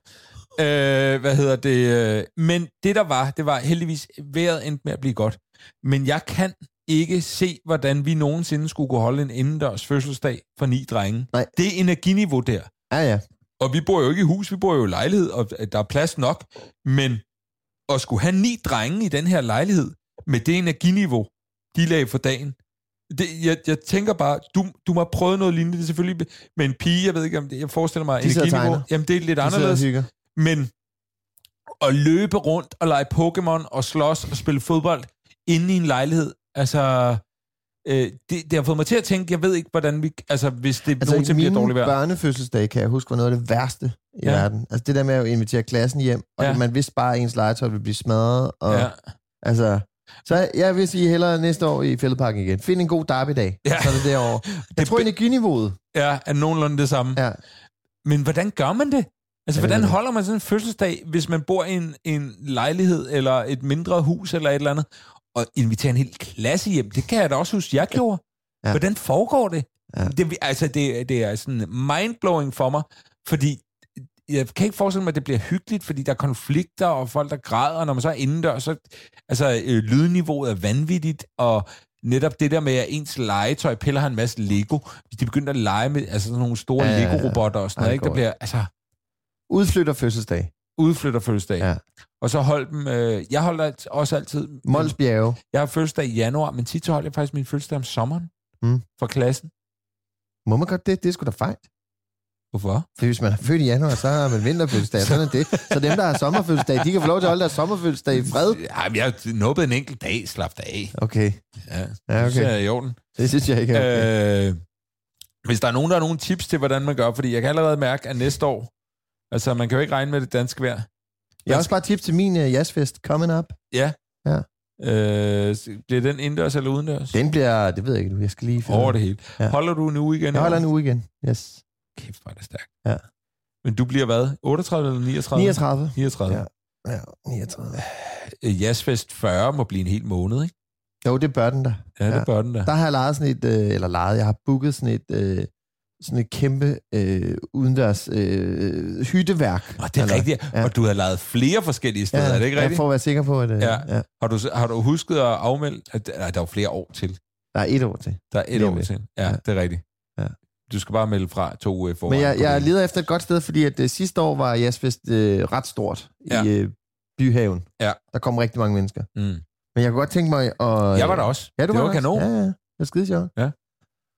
Speaker 1: Øh, hvad hedder det? øh, Men det der var, det var heldigvis, vejret endte med at blive godt. Men jeg kan ikke se, hvordan vi nogensinde skulle kunne holde en indendørs fødselsdag for ni drenge.
Speaker 2: Nej.
Speaker 1: Det er energiniveau der.
Speaker 2: Ja, ja.
Speaker 1: Og vi bor jo ikke i hus, vi bor jo i lejlighed, og der er plads nok. Men at skulle have ni drenge i den her lejlighed, med det energiniveau, de lagde for dagen, det, jeg, jeg tænker bare, du, du må have prøvet noget lignende, det er selvfølgelig med en pige, jeg ved ikke om det, jeg forestiller mig,
Speaker 2: De
Speaker 1: energiniveau, jamen det er lidt
Speaker 2: De
Speaker 1: anderledes, men at løbe rundt og lege Pokémon og slås og spille fodbold inde i en lejlighed, altså, øh, det, det har fået mig til at tænke, jeg ved ikke, hvordan vi, altså hvis det
Speaker 2: Altså,
Speaker 1: nogensinde bliver dårligt vejr.
Speaker 2: børnefødselsdag, kan jeg huske, var noget af det værste i
Speaker 1: Ja.
Speaker 2: verden. Altså det der med at invitere klassen hjem, og
Speaker 1: Ja.
Speaker 2: man vidste bare, at ens legetøj ville blive smadret. Og,
Speaker 1: Ja.
Speaker 2: Altså, så jeg vil sige hellere næste år i Fældeparken igen. Find en god derby-dag,
Speaker 1: Ja.
Speaker 2: så er det derovre. Jeg
Speaker 1: Det
Speaker 2: tror, energiniveauet.
Speaker 1: Ja, er nogenlunde det samme.
Speaker 2: Ja.
Speaker 1: Men hvordan gør man det? Altså, hvordan holder man sådan en fødselsdag, hvis man bor i en, en lejlighed, eller et mindre hus, eller et eller andet, og inviterer en hel klasse hjem? Det kan jeg da også huske, jeg gjorde.
Speaker 2: Ja.
Speaker 1: Hvordan foregår det?
Speaker 2: Ja.
Speaker 1: det altså, det, det er sådan mindblowing for mig, fordi jeg kan ikke forestille mig, at det bliver hyggeligt, fordi der er konflikter, og folk, der græder, og når man så er indendørs, så altså, øh, lydniveauet er vanvittigt, og netop det der med, at ens legetøj piller har en masse Lego. Hvis de begynder at lege med altså sådan nogle store
Speaker 2: Ja.
Speaker 1: Lego-robotter og sådan noget, ikke? der bliver altså
Speaker 2: Udflytter fødselsdag.
Speaker 1: udflytter fødselsdag.
Speaker 2: Ja.
Speaker 1: Og så hold dem, øh, jeg holder alt- også altid,
Speaker 2: Mols Bjerge.
Speaker 1: jeg har fødselsdag i januar, men tit så holder jeg faktisk min fødselsdag om sommeren
Speaker 2: Mm.
Speaker 1: for klassen.
Speaker 2: Må man godt det? Det er sgu da fejl.
Speaker 1: Hvorfor?
Speaker 2: For hvis man er født i januar, så har man vinterfødselsdag. Sådan er det. Så dem, der har sommerfødselsdag, de kan få lov til at holde deres sommerfødselsdag i fred.
Speaker 1: Ja, men jeg har nubbet en enkelt dag, slap dig af.
Speaker 2: Okay.
Speaker 1: Ja,
Speaker 2: Ja,
Speaker 1: okay. det er i orden.
Speaker 2: Det synes jeg ikke er okay.
Speaker 1: Øh, hvis der er nogen, der har nogle tips til, hvordan man gør, fordi jeg kan allerede mærke, at næste år, altså man kan jo ikke regne med det danske vejr.
Speaker 2: Jeg har også bare et tip til min uh, jazzfest coming up.
Speaker 1: Ja.
Speaker 2: Ja.
Speaker 1: Øh, bliver den indendørs eller udendørs?
Speaker 2: Den bliver, det ved jeg ikke nu, jeg skal lige finde
Speaker 1: Over det hele.
Speaker 2: Ja.
Speaker 1: Holder du en uge igen?
Speaker 2: Jeg holder en uge igen, yes.
Speaker 1: Kæft, hvor er det stærkt.
Speaker 2: Ja.
Speaker 1: Men du bliver hvad? 38 eller 39?
Speaker 2: 39.
Speaker 1: 39.
Speaker 2: Ja. Ja, 39.
Speaker 1: Øh, Jazzfest 40 må blive en hel måned, ikke?
Speaker 2: Jo, det bør den da.
Speaker 1: Ja, det
Speaker 2: Ja.
Speaker 1: bør den da.
Speaker 2: Der har jeg lejet sådan et, øh, eller lejet, jeg har booket sådan et, øh, sådan et kæmpe øh, udendørs øh, hytteværk.
Speaker 1: Og det er
Speaker 2: Eller-
Speaker 1: rigtigt.
Speaker 2: ja.
Speaker 1: Og du har lavet flere forskellige steder,
Speaker 2: Ja,
Speaker 1: er det ikke
Speaker 2: ja,
Speaker 1: rigtigt?
Speaker 2: for at være sikker på, at... Øh,
Speaker 1: Ja.
Speaker 2: ja.
Speaker 1: Har, du, har du husket at afmelde? At, nej, der er jo flere år til.
Speaker 2: Der er et år til.
Speaker 1: Der er et
Speaker 2: om
Speaker 1: år til. Ja,
Speaker 2: Ja.
Speaker 1: det er rigtigt.
Speaker 2: Ja.
Speaker 1: Du skal bare melde fra to uger i forvejen.
Speaker 2: Men jeg, jeg leder efter et godt sted, fordi at øh, sidste år var Jazzfest øh, ret stort
Speaker 1: Ja.
Speaker 2: i øh, Byhaven.
Speaker 1: Ja.
Speaker 2: Der kom rigtig mange mennesker.
Speaker 1: Mm.
Speaker 2: Men jeg kunne godt tænke mig at...
Speaker 1: Jeg var der også.
Speaker 2: Ja, du
Speaker 1: det var,
Speaker 2: der
Speaker 1: kanon.
Speaker 2: Ja, ja. Det var skide sjovt.
Speaker 1: Ja.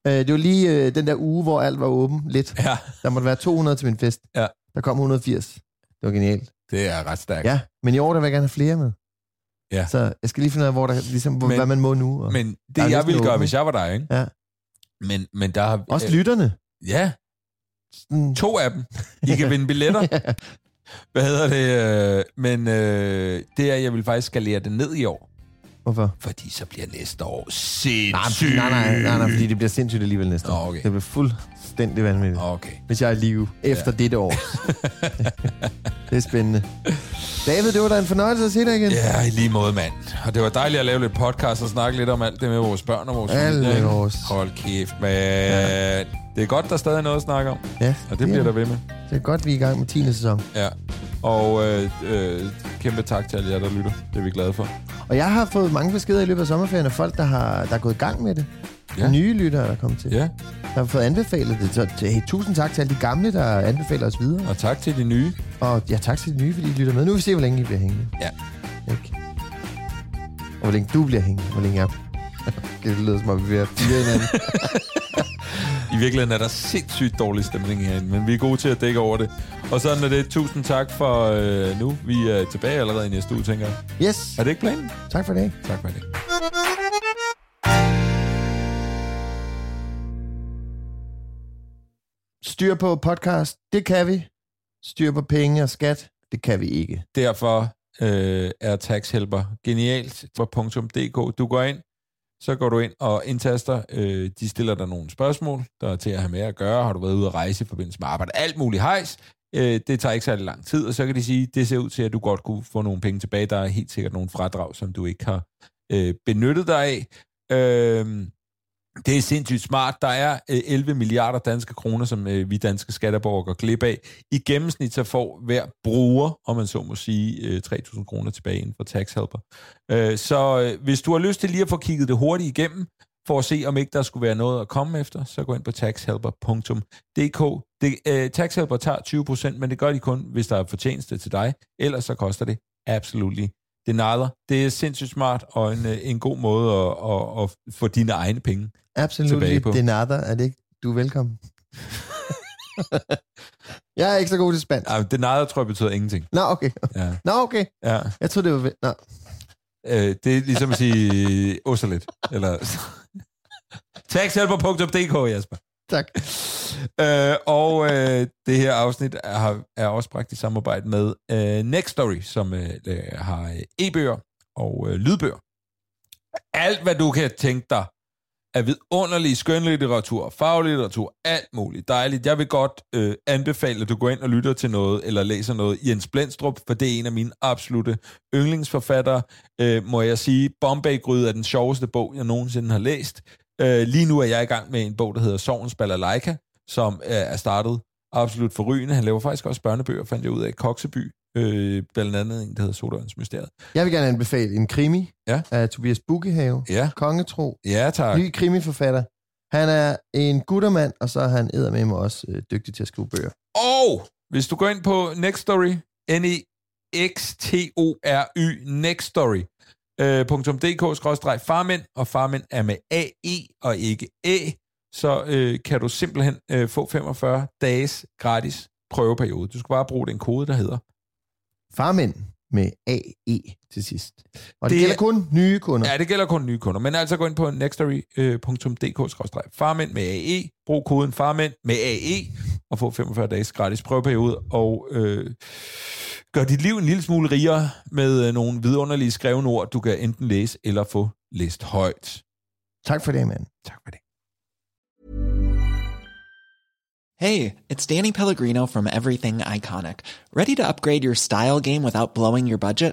Speaker 2: Øh, det var lige øh, den der uge, hvor alt var åben lidt.
Speaker 1: Ja,
Speaker 2: Der måtte være 200 til min fest.
Speaker 1: Ja.
Speaker 2: Der kom 180. Det var genialt.
Speaker 1: det er ret stærkt.
Speaker 2: Ja, men i år der vil jeg gerne have flere med.
Speaker 1: Ja.
Speaker 2: Så jeg skal lige finde ud af, hvor der, ligesom, hvor,
Speaker 1: Men-
Speaker 2: hvad man må nu. Og...
Speaker 1: Men
Speaker 2: er
Speaker 1: det, jeg
Speaker 2: næsten
Speaker 1: ville gøre,
Speaker 2: åbent,
Speaker 1: hvis jeg var dig, ikke?
Speaker 2: Ja.
Speaker 1: Men, men der har...
Speaker 2: Også
Speaker 1: øh,
Speaker 2: lytterne.
Speaker 1: Ja,
Speaker 2: Sådan,
Speaker 1: to af dem. I kan vinde billetter. Hvad hedder det? øh, Men øh, det er, jeg vil faktisk skalere det ned i år.
Speaker 2: Hvorfor?
Speaker 1: Fordi så bliver næste år
Speaker 2: Nej,
Speaker 1: sindssygt.
Speaker 2: nej, nej, nej, nej, fordi det bliver sindssygt alligevel næste år.
Speaker 1: okay.
Speaker 2: Det bliver fuldstændig vanvittigt,
Speaker 1: Okay.
Speaker 2: hvis jeg er i live efter
Speaker 1: Ja.
Speaker 2: dette år. det er spændende. David, det var da en fornøjelse at se dig igen.
Speaker 1: Ja, i lige måde, mand. Og det var dejligt at lave lidt podcast og snakke lidt om alt det med vores børn og vores
Speaker 2: Alle vores.
Speaker 1: Hold kæft, man. Ja. Det er godt, der stadig er noget at snakke om.
Speaker 2: Ja,
Speaker 1: Og det bliver der ved med.
Speaker 2: Det er godt, vi er i gang med 10. sæson.
Speaker 1: Ja. Og øh, øh, kæmpe tak til alle jer, der lytter. Det er vi glade for.
Speaker 2: Og jeg har fået mange beskeder i løbet af sommerferien af folk, der, har, der er gået i gang med det.
Speaker 1: Ja.
Speaker 2: Nye lyttere, der er kommet til.
Speaker 1: Ja,
Speaker 2: Der har fået anbefalet det. Så hey, tusind tak til alle de gamle, der anbefaler os videre.
Speaker 1: og tak til de nye.
Speaker 2: Og ja, tak til de nye, fordi I lytter med. Nu vil vi se, hvor længe I bliver hængende.
Speaker 1: Ja.
Speaker 2: Ikke? Og hvor længe du bliver hængende. Hvor længe jeg... det lyder som om, vi er fyre hinanden.
Speaker 1: I virkeligheden er der sindssygt dårlig stemning herinde, men vi er gode til at dække over det. Og sådan er det. Tusind tak for øh, nu. Vi er tilbage allerede i næste uge, tænker jeg.
Speaker 2: Yes.
Speaker 1: Er det ikke planen?
Speaker 2: Tak for det.
Speaker 1: Tak for det.
Speaker 2: Styr på podcast. Det kan vi. Styr på penge og skat. Det kan vi ikke.
Speaker 1: Derfor øh, er taxhelper genialt for .dk. Du går ind, så går du ind og indtaster. Øh, de stiller dig nogle spørgsmål, der er til at have med at gøre. Har du været ude at rejse i forbindelse med arbejde? Alt muligt hejs. Øh, det tager ikke særlig lang tid, og så kan de sige, det ser ud til, at du godt kunne få nogle penge tilbage. Der er helt sikkert nogle fradrag, som du ikke har øh, benyttet dig af. Øh, det er sindssygt smart. Der er øh, 11 milliarder danske kroner, som øh, vi danske skatteborgere går glip af. I gennemsnit så får hver bruger, om man så må sige, øh, 3.000 kroner tilbage inden for taxhelper. Øh, så hvis du har lyst til lige at få kigget det hurtigt igennem, for at se, om ikke der skulle være noget at komme efter, så gå ind på taxhelper.dk. Det, øh, taxhelper tager 20%, men det gør de kun, hvis der er fortjeneste til dig. Ellers så koster det absolut det. Det er sindssygt smart og en, øh, en god måde at, at, at få dine egne penge.
Speaker 2: Absolut.
Speaker 1: Tilbage på.
Speaker 2: Det er. Er det ikke? Du er velkommen. jeg er ikke så god til spansk.
Speaker 1: Ej, det tror jeg betyder ingenting.
Speaker 2: Nå, okay.
Speaker 1: Ja,
Speaker 2: Nå, okay.
Speaker 1: ja.
Speaker 2: Jeg troede, det var... Nå.
Speaker 1: Øh, det er ligesom at sige osterlet. Eller... Taxhelper.dk, Jasper.
Speaker 2: Tak.
Speaker 1: Øh, og øh, det her afsnit er, er også bragt i samarbejde med øh, Story, som øh, øh har øh, e-bøger og øh, lydbøger. Alt, hvad du kan tænke dig af vidunderlig skønlitteratur, faglitteratur, alt muligt dejligt. Jeg vil godt øh, anbefale, at du går ind og lytter til noget, eller læser noget Jens Blendstrup, for det er en af mine absolute yndlingsforfattere. Øh, må jeg sige, Bombay-gryde er den sjoveste bog, jeg nogensinde har læst. Øh, lige nu er jeg i gang med en bog, der hedder Sovens Balalaika, som øh, er startet absolut forrygende. Han laver faktisk også børnebøger, fandt jeg ud af, Kokseby, øh, blandt andet en, der hedder Sodørens Mysteriet.
Speaker 2: Jeg vil gerne anbefale en krimi
Speaker 1: Ja.
Speaker 2: af Tobias Bukkehave.
Speaker 1: Ja,
Speaker 2: Kongetro.
Speaker 1: ja tak.
Speaker 2: Ny krimiforfatter. Han er en guttermand, og så er han eddermame også øh, dygtig til at skrive bøger.
Speaker 1: Og hvis du går ind på Nextory, N-E-X-T-O-R-Y, Nextory, øh, .dk, farmænd, og farmænd er med A-E og ikke Æ, så øh, kan du simpelthen øh, få 45 dages gratis prøveperiode. Du skal bare bruge den kode, der hedder.
Speaker 2: Farmænd med AE til sidst. Og
Speaker 1: det,
Speaker 2: Det gælder
Speaker 1: er-
Speaker 2: kun nye kunder.
Speaker 1: Ja, det gælder kun nye kunder, men altså gå ind på nextory.dk, farmænd med AE, brug koden farmænd med AE, og få 45 dages gratis prøveperiode, og øh, gør dit liv en lille smule rigere med øh, nogle vidunderlige skrevne ord, du kan enten læse eller få læst højt.
Speaker 2: Tak for det, mand.
Speaker 1: Tak for det.
Speaker 3: Hey, it's Danny Pellegrino from Everything Iconic. Ready to upgrade your style game without blowing your budget?